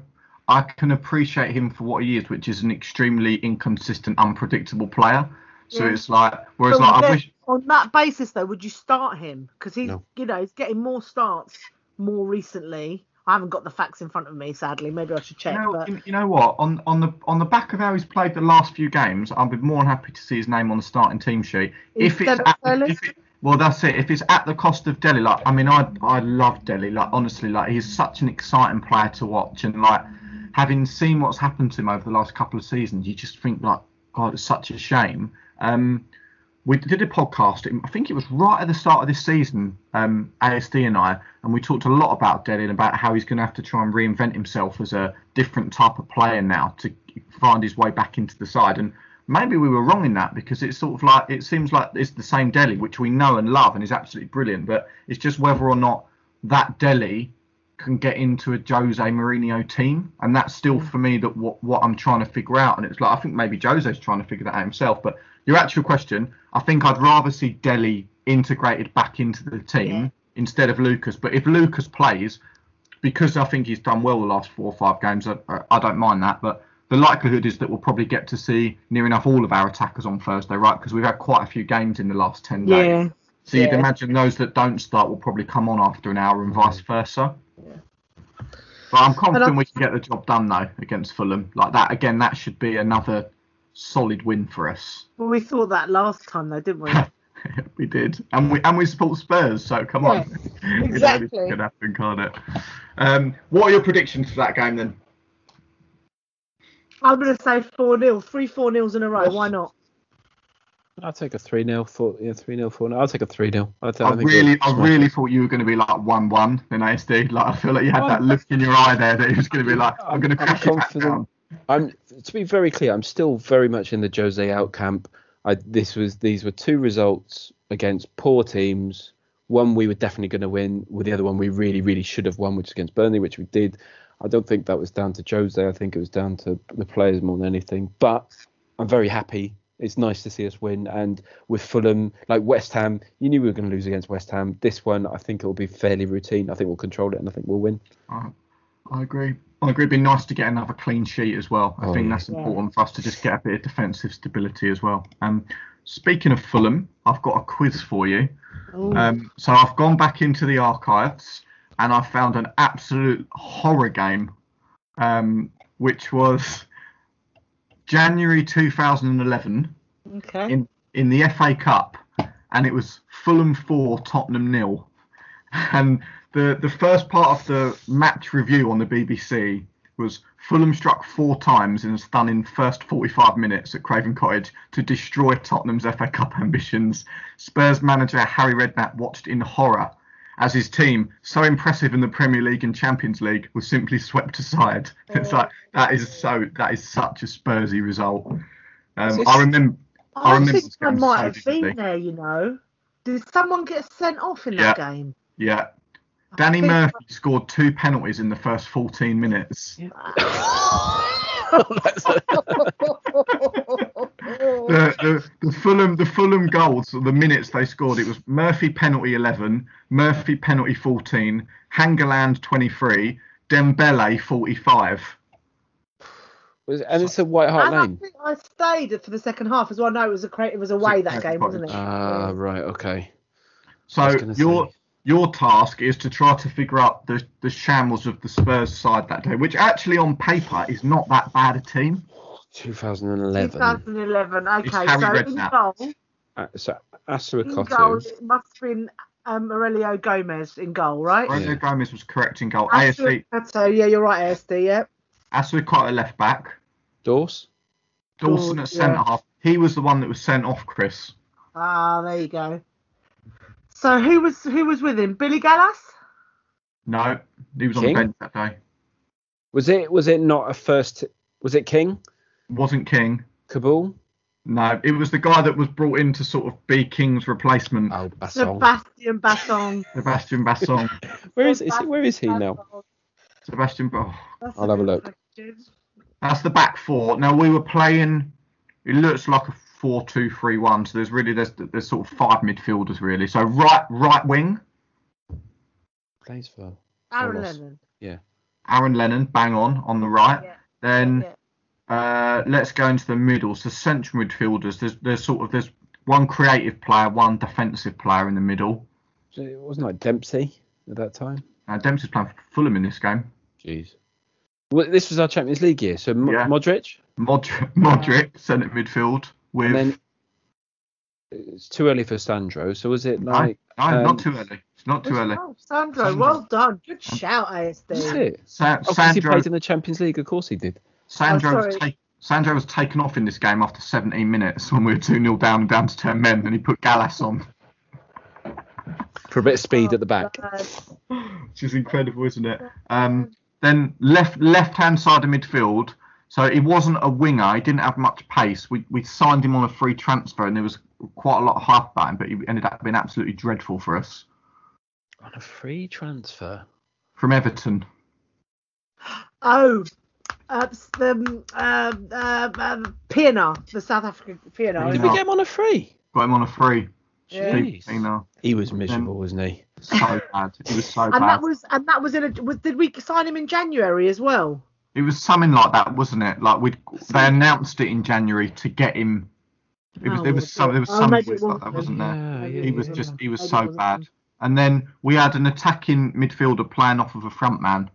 I can appreciate him for what he is, which is an extremely inconsistent, unpredictable player. So yeah. it's like, whereas like I wish on that basis though, would you start him? Because he's no. you know he's getting more starts more recently. I haven't got the facts in front of me, sadly. Maybe I should check. You know, but... you know what? On on the on the back of how he's played the last few games, I'd be more than happy to see his name on the starting team sheet. If it's at, if it, well, that's it. If it's at the cost of Dele, like I mean, I I love Dele. Like honestly, like he's such an exciting player to watch, and like having seen what's happened to him over the last couple of seasons, you just think like, God, it's such a shame. Um, we did a podcast. I think it was right at the start of this season, um, ASD and I, and we talked a lot about Dele and about how he's going to have to try and reinvent himself as a different type of player now to find his way back into the side. And maybe we were wrong in that because it's sort of like it seems like it's the same Dele, which we know and love and is absolutely brilliant, but it's just whether or not that Dele can get into a Jose Mourinho team, and that's still for me that what what I'm trying to figure out. And it's like I think maybe Jose's trying to figure that out himself. But your actual question, I think I'd rather see Dele integrated back into the team yeah. instead of Lucas. But if Lucas plays, because I think he's done well the last four or five games, I, I don't mind that. But the likelihood is that we'll probably get to see near enough all of our attackers on Thursday, right? Because we've had quite a few games in the last 10 days. Yeah. So you'd imagine those that don't start will probably come on after an hour and vice versa. Yeah. But I'm confident we can get the job done though against Fulham. Like that again, that should be another solid win for us. Well, we thought that last time though, didn't we? we did, and we and we support Spurs. So come yeah, on, exactly. can happen, can't it? Um, what are your predictions for that game then? I'm going to say 4 0. Three 4 nils in a row. Why not? I'll take a 3 0. Yeah, 3 0, 4 0. I'll take a 3 0. I, I, really, I really thought you were going to be like 1 1 in ASD. Like, I feel like you had that look in your eye there that it was going to be like, I'm going to crack I'm confident. I'm, to be very clear, I'm still very much in the Jose out camp. I, this was these were two results against poor teams. One we were definitely going to win, with the other one we really, really should have won, which is against Burnley, which we did. I don't think that was down to Jose. I think it was down to the players more than anything. But I'm very happy. It's nice to see us win. And with Fulham, like West Ham, you knew we were going to lose against West Ham. This one, I think it will be fairly routine. I think we'll control it and I think we'll win. Uh, I agree. I agree. It'd be nice to get another clean sheet as well. I oh, think yeah. that's important for us to just get a bit of defensive stability as well. Um, speaking of Fulham, I've got a quiz for you. Um, so I've gone back into the archives and I found an absolute horror game, um, which was January 2011 okay. in in the FA Cup, and it was Fulham four, Tottenham nil, and the the first part of the match review on the BBC was Fulham struck four times in a stunning first 45 minutes at Craven Cottage to destroy Tottenham's FA Cup ambitions. Spurs manager Harry Redknapp watched in horror as his team, so impressive in the Premier League and Champions League, was simply swept aside. It's like that is so that is such a Spursy result. Um, I remember. I, I remember think I might so have been there. You know, did someone get sent off in yeah. that game? Yeah. Danny Murphy scored two penalties in the first 14 minutes. Yeah. the, the, the Fulham the Fulham goals, the minutes they scored, it was Murphy penalty 11, Murphy penalty 14, Hangeland 23, Dembele 45. Was, and it's a White Hart Lane. I, I stayed for the second half as well. No, it was a it was away that game, wasn't it? Ah, uh, right, okay. So your say. Your task is to try to figure out the the shambles of the Spurs side that day, which actually on paper is not that bad a team. 2011. 2011. Okay, so in goal. Uh, so Assou-Ekotto. It must have been um, Heurelho Gomes in goal, right? Heurelho yeah. Gomes was correct in goal. ASD. So yeah, you're right, ASD. Yeah. Assou-Ekotto left back. Dawes. Dawson at centre yeah. half. He was the one that was sent off, Chris. Ah, there you go. So who was who was with him? Billy Gallas? No, he was King? on the bench that day. Was it was it not a first? Was it King Wasn't King. Kaboul? No, it was the guy that was brought in to sort of be King's replacement, Oh, Bassong. Sebastian Bassong. Sebastian Bassong. Where is, is he, where is he now? Sebastian. Oh, I'll have a look. question. that's the back four. Now we were playing. It looks like a four-two-three-one. So there's really there's there's sort of five midfielders really. So right right wing, Plays for. Aaron Solos. Lennon. Yeah, Aaron Lennon, bang on on the right. Yeah. Then Yeah. uh, let's go into the middle. So central midfielders. There's there's sort of there's one creative player, one defensive player in the middle. So It wasn't like Dempsey at that time. Uh, Dempsey's playing for Fulham in this game. Jeez. Well, this was our Champions League year. So Mo- Yeah. Modric, Modric, Modric centre midfield with. then it's too early for Sandro. So was it No, like? no, um, not too early. It's not too early. Oh, Sandro, Sandro. well done. Good shout, ASD. Was it? Sa- Oh, 'cause he Sandro, played in the Champions League. Of course he did. Sandro, Oh, was ta- Sandro was taken off in this game after 17 minutes when we were 2 0 down and down to 10 men, and he put Gallas on, For a bit of speed at the back. Uh, which is incredible, isn't it? Um, then left left hand side of midfield. So he wasn't a winger. He didn't have much pace. We we signed him on a free transfer, and there was quite a lot of hype about him, but he ended up being absolutely dreadful for us. On a free transfer. From Everton. oh, uh, the um, uh, uh, uh, Pienaar, the South African Pienaar. Did we get him on a free? Got him on a free. Jeez. Pienaar. He was miserable, wasn't he? So bad. It was so And bad. that was and that was in a. Was, did we sign him in January as well? It was something like that, wasn't it? Like we they announced it in January to get him. It was Oh, there was some there was oh, something maybe like that, wasn't there? Yeah, yeah, He was yeah. just he was so bad. then. And then we had an attacking midfielder playing off of a front man.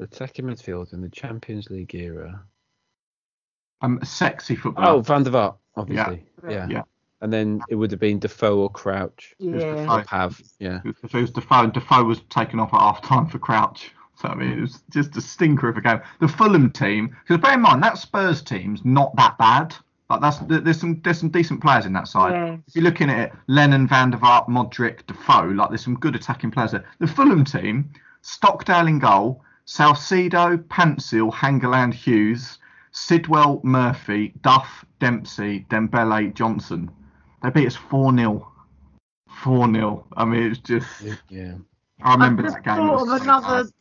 Attacking midfield in the Champions League era. Um, a sexy footballer. Oh, Van der Vaart, obviously. Yeah. Yeah. And then it would have been Defoe or Crouch. was Yeah. Defoe. Or Pav. Yeah. If it was Defoe, and Defoe was taken off at half time for Crouch. So I mean, it was just a stinker of a game. The Fulham team, because bear in mind that Spurs team's not that bad. Like that's there's some there's some decent players in that side. Yeah. If you're looking at it, Lennon, Van der Vaart, Modric, Defoe, like there's some good attacking players there. The Fulham team, Stockdale in goal, Salcido, Pantsil, Hangeland, Hughes, Sidwell, Murphy, Duff, Dempsey, Dembele, Johnson. They beat us 4 0. 4 0. I mean, it's just. Yeah. I remember I that game. thought of another bad.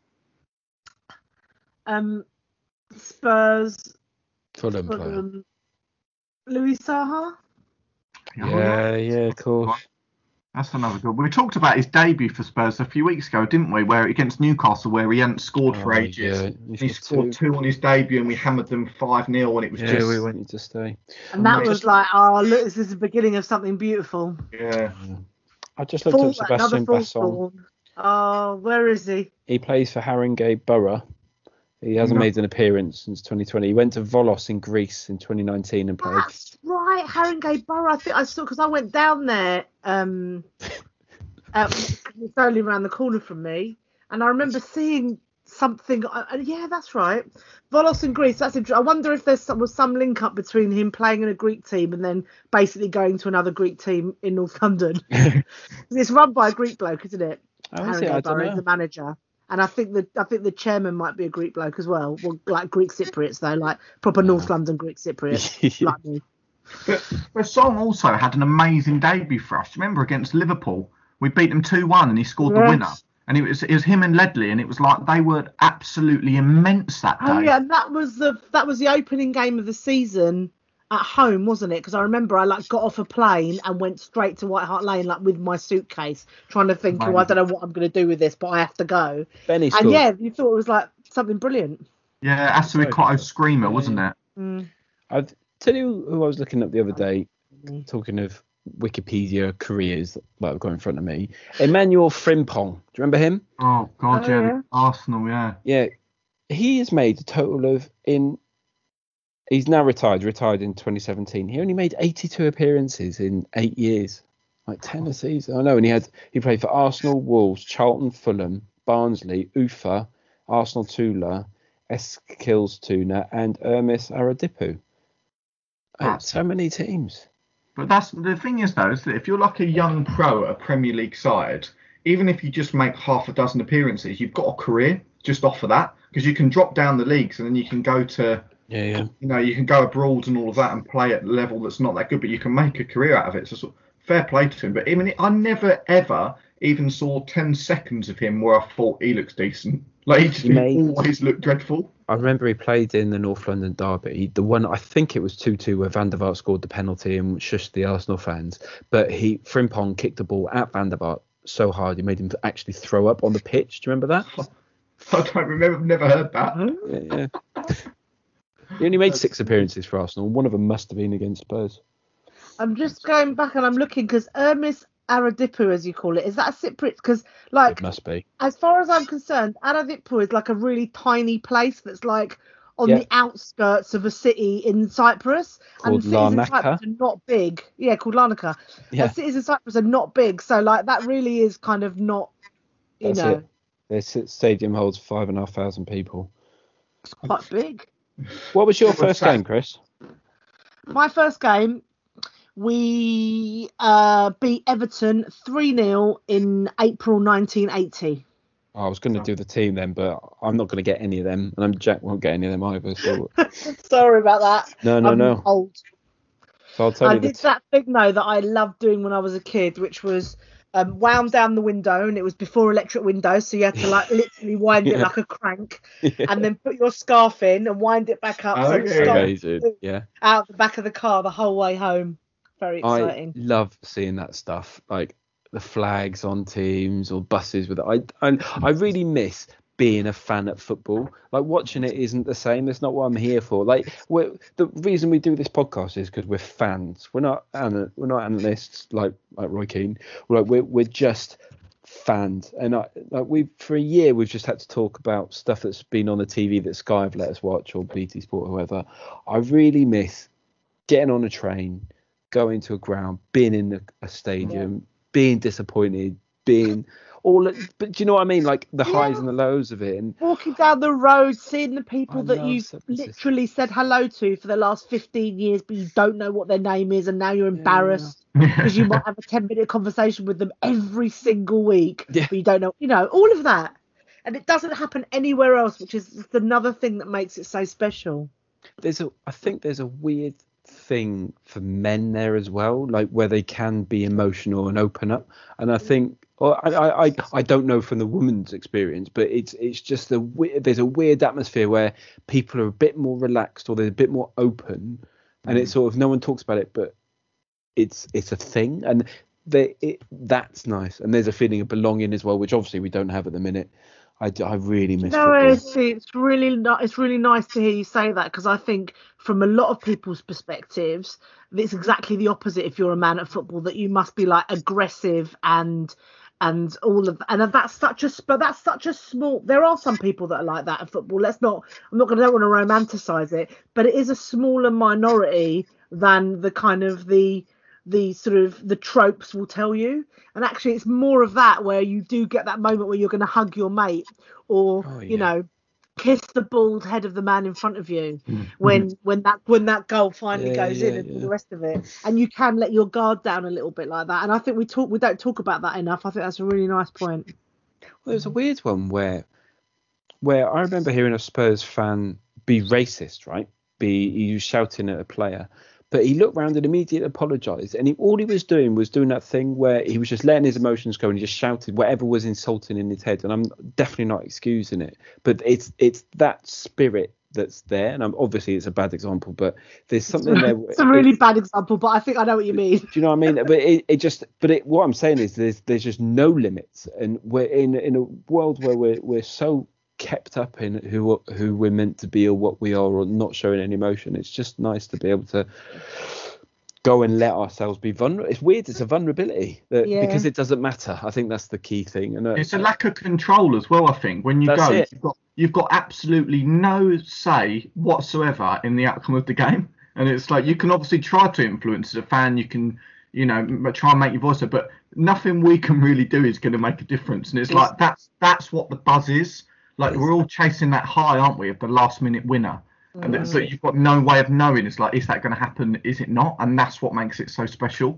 Um, Spurs, Fulham player. Fulham, Louis Saha. Yeah, yeah, of course. That's another good. We talked about his debut for Spurs a few weeks ago, didn't we? Where against Newcastle, where he hadn't scored for Oh, ages. yeah. And he scored two on his debut, and we hammered them five 0 and it was Yeah, just we wanted to stay. And that was like, oh, look, this is the beginning of something beautiful. yeah. I just looked Full, up Sebastian another Bassong. Oh, where is he? He plays for Haringey Borough. He hasn't No. made an appearance since 2020. He went to Volos in Greece in 2019 and played. That's right, Haringey Borough. I think I saw because I went down there. Um, uh, it's only around the corner from me, and I remember seeing something. Uh, uh, yeah, that's right. Volos in Greece. That's. Inter- I wonder if there's some, was some link up between him playing in a Greek team and then basically going to another Greek team in North London. it's run by a Greek bloke, isn't it? How is it? I don't the manager. And I think the I think the chairman might be a Greek bloke as well. Well, like Greek Cypriots though, like proper North London Greek Cypriots, like me. But, but Song also had an amazing debut for us. Remember against Liverpool, we beat them two one, and he scored the winner. And it was it was him and Ledley, and it was like they were absolutely immense that oh, day. Oh yeah, and that was the that was the opening game of the season at home, wasn't it? Because I remember I like got off a plane and went straight to White Hart Lane like with my suitcase, trying to think, oh, I don't know what I'm going to do with this, but I have to go. Benny scored. And yeah, you thought it was like something brilliant. Yeah, Assou-Ekotto screamer, wasn't it? Mm. I'd tell you who I was looking up the other day, Mm. talking of Wikipedia careers that I've got in front of me. Emmanuel Frimpong. Do you remember him? Oh God, Oh, yeah, yeah. Arsenal, yeah. Yeah. He has made a total of in he's now retired, retired in 2017. He only made 82 appearances in eight years. Like 10 a season. I know, and he had he played for Arsenal, Wolves, Charlton, Fulham, Barnsley, Ufa, Arsenal Tula, Eskilstuna, and Ermis Aradippou. That's- so many teams. But that's the thing is though, is that if you're like a young pro at a Premier League side, even if you just make half a dozen appearances, you've got a career just off of that because you can drop down the leagues and then you can go to Yeah, yeah. you know you can go abroad and all of that and play at a level that's not that good, but you can make a career out of it. So sort of fair play to him. But even I never ever even saw ten seconds of him where I thought he looks decent. Like he just He always looked dreadful. I remember he played in the North London derby. The one I think it was two two where Van der Vaart scored the penalty and shushed the Arsenal fans. But he Frimpong kicked the ball at Van der Vaart so hard he made him actually throw up on the pitch. Do you remember that? I don't remember. I've never heard that. Yeah, yeah. He only made six appearances for Arsenal. One of them must have been against Spurs. I'm just going back and I'm looking because Ermis Aradippou, as you call it, is that a Cypriot? Because like It must be. as far as I'm concerned, Aradippou is like a really tiny place that's like on Yeah. the outskirts of a city in Cyprus. Called and cities in Cyprus are not big. Yeah, called Larnaca. Yeah, And cities in Cyprus are not big. So like that really is kind of not you that's know it. Their stadium holds five and a half thousand people. it's quite big. What was your first game, Chris? My first game, we uh, beat Everton 3 0 in April 1980. Oh, I was going to do the team then, but I'm not going to get any of them, and I'm Jack won't get any of them either. So Sorry about that. no, no, I'm no. Old. So I'll tell I you did t- that thing though that I loved doing when I was a kid, which was um, wound down the window, and it was before electric windows, so you had to like literally wind it like a crank, and then put your scarf in and wind it back up, so the Okay. amazing. Yeah. out the back of the car the whole way home. Very exciting. I love seeing that stuff, like the flags on teams or buses with it. I, I I really miss being a fan at football. Like watching it isn't the same. That's not what I'm here for. Like we're, the reason we do this podcast is because we're fans. We're not ana- we're not analysts like like Roy Keane. We're like we're we're just fans. And I, like we for a year we've just had to talk about stuff that's been on the TV that Sky have let us watch or BT Sport or whoever. I really miss getting on a train, going to a ground, being in a, a stadium, being disappointed, being all. But do you know what I mean? Like the highs and the lows of it. And Walking down the road, seeing the people I that you've literally said hello to for the last 15 years, but you don't know what their name is, and now you're embarrassed because you might have a 10 minute conversation with them every single week, Yeah. but you don't know, you know, all of that. And it doesn't happen anywhere else, which is another thing that makes it so special. there's a I think there's a weird thing for men there as well, like where they can be emotional and open up. And I mm. think, or I, I, I- don't know from the woman's experience, but it's it's just a there's a weird atmosphere where people are a bit more relaxed or they're a bit more open, and it's mm. sort of no one talks about it, but it's it's a thing, and they, it, that's nice. And there's a feeling of belonging as well, which obviously we don't have at the minute. I, I really miss No, football. it's, it's really not. It's really nice to hear you say that because I think, from a lot of people's perspectives, it's exactly the opposite. If you're a man at football, that you must be like aggressive and and all of and that's such a but that's such a small. There are some people that are like that in football. Let's not. I'm not going to don't want to romanticize it, but it is a smaller minority than the kind of the the sort of the tropes will tell you and actually it's more of that where you do get that moment where you're going to hug your mate or Oh, you know kiss the bald head of the man in front of you Mm. when when that when that goal finally Yeah, goes in yeah, and yeah. the rest of it and you can let your guard down a little bit like that and i think we talk we don't talk about that enough i think that's a really nice point Well, there's a weird one where, where I remember hearing a Spurs fan be racist, right? Be you shouting at a player, but he looked round and immediately apologised, and he, all he was doing was doing that thing where he was just letting his emotions go and he just shouted whatever was insulting in his head. And I'm definitely not excusing it, but it's it's that spirit that's there, and I'm, obviously it's a bad example, but there's something there. it's a really bad example but i think i know what you mean Do you know what I mean? But it, it just, but it, what I'm saying is there's there's just no limits, and we're in in a world where we're we're so kept up in who who we're meant to be or what we are or not showing any emotion. It's just nice to be able to go and let ourselves be vulnerable. It's weird. It's a vulnerability that, Yeah. because it doesn't matter. I think that's the key thing. And uh, It's a lack of control as well. I think when you go, it. you've got you've got absolutely no say whatsoever in the outcome of the game, and it's like you can obviously try to influence as a fan. You can, you know, try and make your voice heard, but nothing we can really do is going to make a difference. And it's It's- like that's that's what the buzz is. Like we're all chasing that high, aren't we, of the last minute winner? And it's like mm. you've got no way of knowing. It's like, is that going to happen? Is it not? And that's what makes it so special.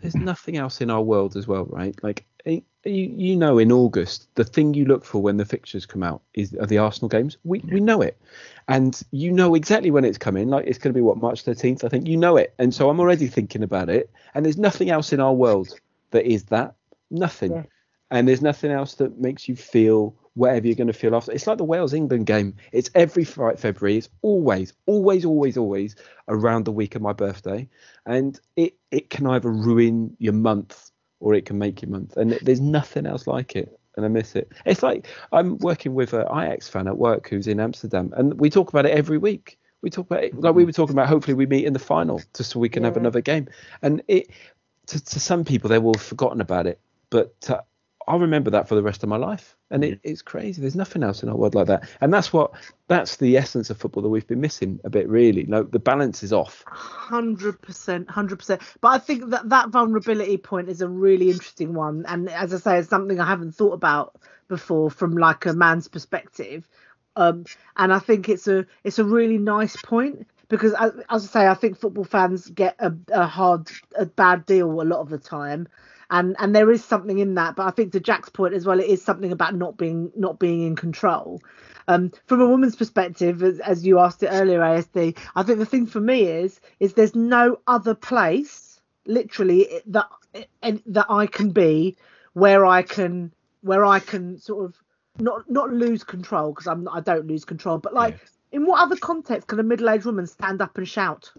there's nothing else in our world as well, right? Like you, you know in August the thing you look for when the fixtures come out is are the Arsenal games. We we know it, and you know exactly when it's coming. Like it's going to be what March 13th, I think. You know it, and so I'm already thinking about it. And there's nothing else in our world that is that nothing, Yeah. and there's nothing else that makes you feel whatever you're going to feel after. It's like the Wales England game. It's every February. It's always, always, always, always around the week of my birthday, and it it can either ruin your month or it can make your month. And there's nothing else like it. And I miss it. It's like I'm working with an Ajax fan at work who's in Amsterdam, and we talk about it every week. We talk about it like we were talking about. Hopefully, we meet in the final just so we can have another game. And it to, to some people they will have forgotten about it, but to, I'll remember that for the rest of my life. And it, it's crazy. There's nothing else in our world like that. And that's what that's the essence of football that we've been missing a bit. Really, No, the balance is off. Hundred percent, hundred percent. But I think that that vulnerability point is a really interesting one, and as I say, it's something I haven't thought about before from like a man's perspective. Um, and I think it's a it's a really nice point because, as, as I say, I think football fans get a, a hard, a bad deal a lot of the time. And, and there is something in that, but I think to Jack's point as well, it is something about not being not being in control. Um, from a woman's perspective, as, as you asked it earlier, ASD, I think the thing for me is is there's no other place, literally, that and that I can be where I can where I can sort of not not lose control because I'm I don't lose control, but like in what other context can a middle aged woman stand up and shout?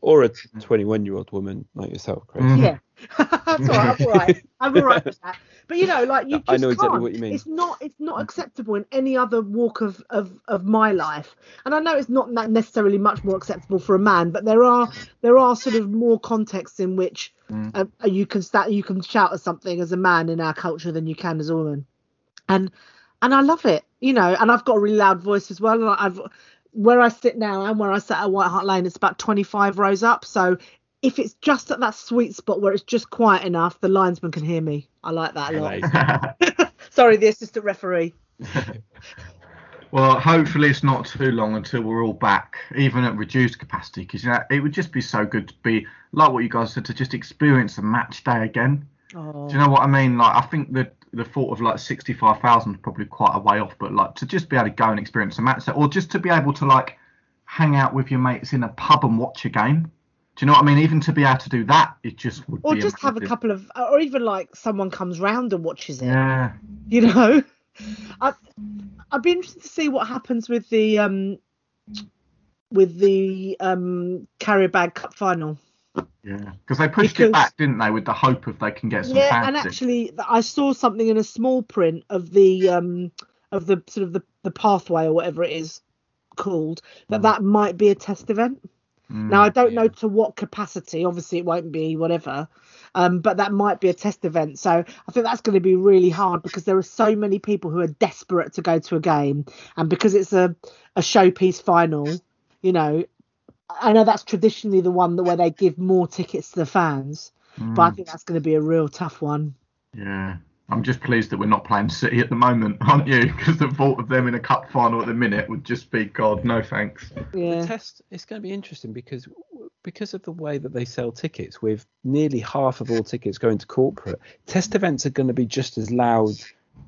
Or a 21 year old woman like yourself, Chris. Mm. Yeah, that's all right. I'm all right. I'm all right with that. But you know, like you just I know exactly can't. what you mean. It's not. It's not acceptable in any other walk of of of my life. And I know it's not necessarily much more acceptable for a man, but there are there are sort of more contexts in which Mm. uh, you can start you can shout at something as a man in our culture than you can as a woman. And and I love it, you know. And I've got a really loud voice as well. And I've where I sit now and where I sat at White Hart Lane, it's about 25 rows up. So if it's just at that sweet spot where it's just quiet enough, the linesman can hear me. I like that a lot. Sorry, the assistant referee. well, hopefully it's not too long until we're all back, even at reduced capacity, because you know it would just be so good to be like what you guys said to just experience a match day again. Oh, Do you know what I mean? Like I think that the thought of like sixty-five thousand is probably quite a way off, but like to just be able to go and experience a match day, or just to be able to like hang out with your mates in a pub and watch a game. Do you know what I mean? Even to be able to do that, it just would be. or just have a couple of, or even like someone comes round and watches it. Yeah. you know I, i'd be interested to see what happens with the um with the um Carabao cup final Yeah, because they pushed Because- it back, didn't they, with the hope of they can get some yeah fans and actually i saw something in a small print of the um of the sort of the, the pathway or whatever it is called that that might be a test event Mm. now i don't know to what capacity. Obviously it won't be whatever. Um, but that might be a test event. So i think that's going to be really hard because there are so many people who are desperate to go to a game. And because it's a, a showpiece final you know i know that's traditionally the one that where they give more tickets to the fans but i Mm. think that's going to be a real tough one. Yeah, I'm just pleased that we're not playing City at the moment, aren't you? Because the thought of them in a cup final at the minute would just be God, no thanks. The yeah test it's going to be interesting because because of the way that they sell tickets, with nearly half of all tickets going to corporate, test events are going to be just as loud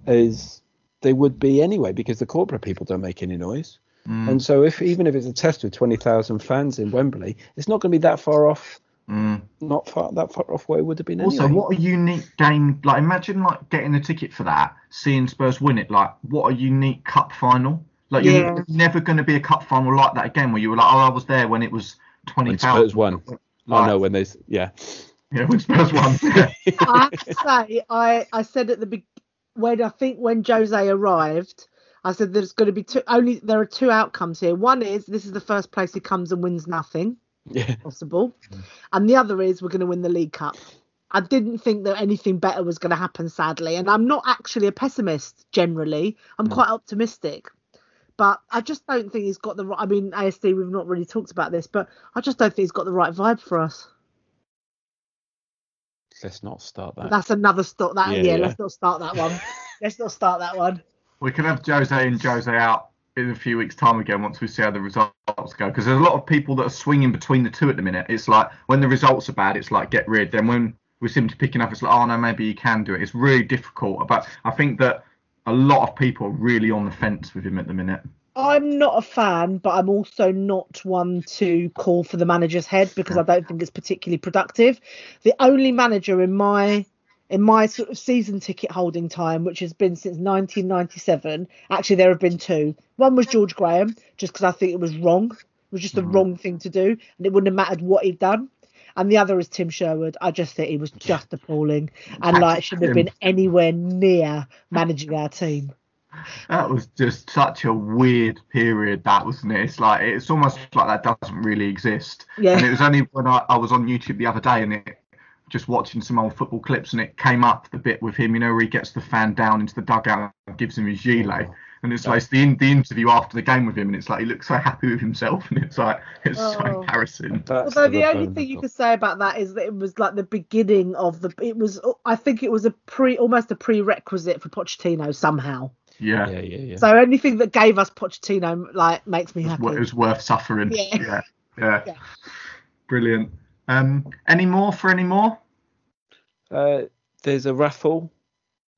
as they would be anyway because the corporate people don't make any noise. Mm, And so if even if it's a test with 20,000 fans in Wembley, it's not going to be that far off, mm. not far that far off where it would have been Also, anyway. what a unique game! Like, imagine like getting a ticket for that, seeing Spurs win it. Like, what a unique cup final! Like, Yeah. you're never going to be a cup final like that again, where you were like, "Oh, I was there when it was twenty When thousand. Spurs won. Oh no, when there's yeah. Yeah, when Spurs won. I have to say, I, I said at the be- when I think when Jose arrived, I said there's going to be two. Only there are two outcomes here. One is this is the first place he comes and wins nothing Yeah. possible, and the other is we're going to win the League Cup. I didn't think that anything better was going to happen, sadly, and I'm not actually a pessimist generally. I'm mm. quite optimistic. But I just don't think he's got the right. I mean, ASD, we've not really talked about this, but I just don't think he's got the right vibe for us. Let's not start that. That's another stop. That Yeah, yeah, yeah. let's not start that one. let's not start that one. we can have Jose and Jose out in a few weeks' time again once we see how the results go. Because there's a lot of people that are swinging between the two at the minute. It's like when the results are bad, it's like get rid. Then when we seem to picking up. It's like, oh no, maybe you can do it. It's really difficult. But I think that a lot of people are really on the fence with him at the minute. I'm not a fan, but I'm also not one to call for the manager's head because I don't think it's particularly productive. The only manager in my in my sort of season ticket holding time, which has been since 1997, actually there have been two. One was George Graham, just because I think it was wrong. It was just the mm. wrong thing to do, and it wouldn't have mattered what he'd done. And the other is Tim Sherwood. I just think he was just appalling, and like shouldn't have been anywhere near managing our team that was just such a weird period that wasn't it it's like it's almost like that doesn't really exist yeah and it was only when I, I was on youtube the other day and it just watching some old football clips and it came up the bit with him you know where he gets the fan down into the dugout and gives him his gilet and it's like it's the the interview after the game with him, and it's like he looks so happy with himself, and it's like it's oh. so embarrassing. Although the only thing you could say about that is that it was like the beginning of the. It was I think it was a pre almost a prerequisite for Pochettino somehow. Yeah. yeah, yeah, yeah. So anything that gave us Pochettino like makes me happy. It was worth suffering. Yeah. Yeah. yeah. yeah. Brilliant. Um, any more for any more? Uh, there's a raffle.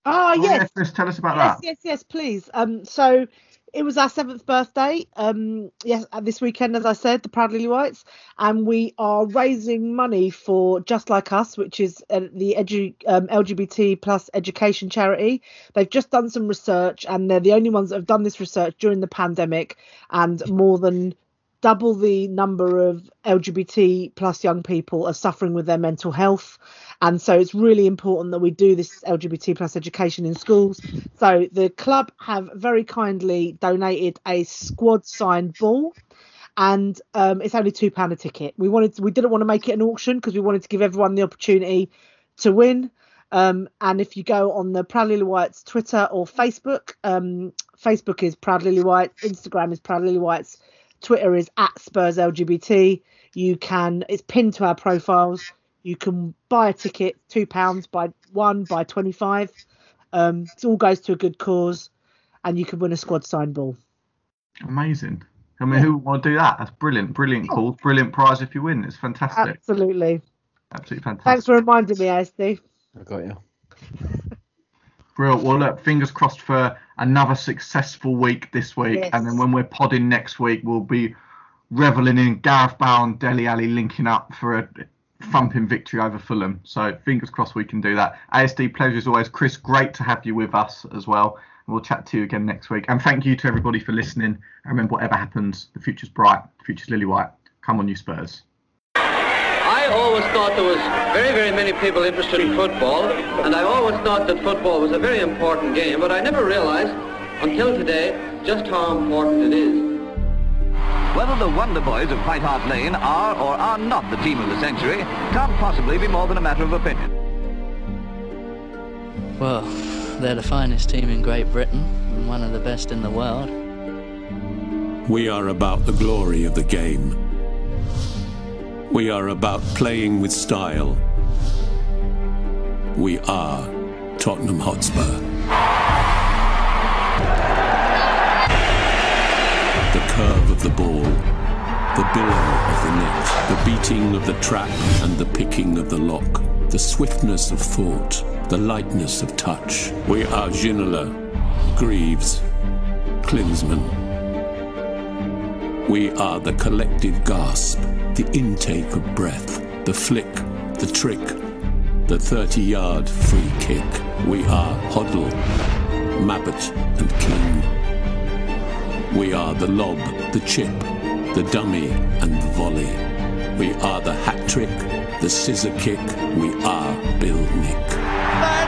Oh, oh yes. Chris, tell us about yes, that. Yes, yes, please. Um, so it was our seventh birthday. Um, yes, uh, this weekend, as I said, the Proud Lily Whites, and we are raising money for Just Like Us, which is uh, the edu- um, LGBT plus education charity. They've just done some research, and they're the only ones that have done this research during the pandemic, and more than double the number of LGBT plus young people are suffering with their mental health. And so it's really important that we do this LGBT plus education in schools. So the club have very kindly donated a squad signed ball. And um, it's only two pound a ticket. We wanted to, we didn't want to make it an auction because we wanted to give everyone the opportunity to win. Um, and if you go on the Proud Lily Whites Twitter or Facebook, um, Facebook is Proud Lily Whites, Instagram is Proud Lily Whites, Twitter is at Spurs LGBT. You can it's pinned to our profiles. You can buy a ticket, two pounds, by one, by twenty five. Um, it all goes to a good cause, and you can win a squad signed ball. Amazing. I mean, yeah. who want to do that? That's brilliant, brilliant call, brilliant prize if you win. It's fantastic. Absolutely. Absolutely fantastic. Thanks for reminding me, ASD. I got you. Brilliant. Well, look, fingers crossed for another successful week this week, yes. and then when we're podding next week, we'll be reveling in Gareth Bale and Dele Alli linking up for a thumping victory over Fulham. So fingers crossed we can do that. ASD pleasure as always. Chris, great to have you with us as well. We'll chat to you again next week. And thank you to everybody for listening. And remember, whatever happens, the future's bright. The future's lily white. Come on, you Spurs. I always thought there was very, very many people interested in football, and I always thought that football was a very important game, but I never realized until today just how important it is. Whether the Wonder Boys of White Hart Lane are or are not the team of the century can't possibly be more than a matter of opinion. Well, they're the finest team in Great Britain and one of the best in the world. We are about the glory of the game. We are about playing with style. We are Tottenham Hotspur. The curve of the ball, the billow of the net, the beating of the trap and the picking of the lock, the swiftness of thought, the lightness of touch. We are Ginola, Greaves, Klinsmann. We are the collective gasp the intake of breath, the flick, the trick, the 30 yard free kick. We are Hoddle, Mabbutt, and King. We are the lob, the chip, the dummy, and the volley. We are the hat trick, the scissor kick. We are Bill Nick.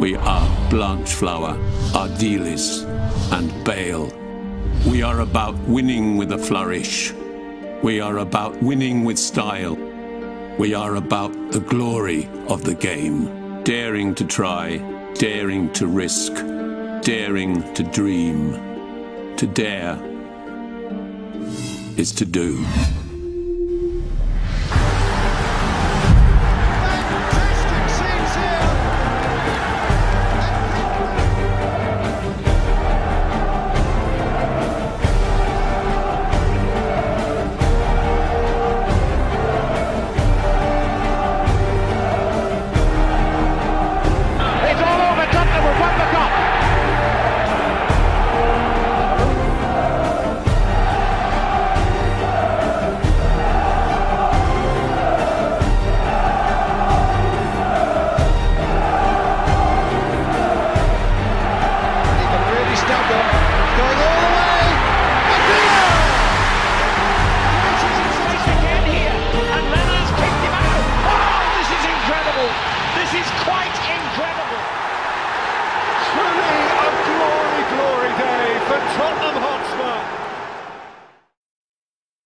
We are Blanchflower, Ardiles, and Bale. We are about winning with a flourish. We are about winning with style. We are about the glory of the game, daring to try, daring to risk, daring to dream. To dare is to do.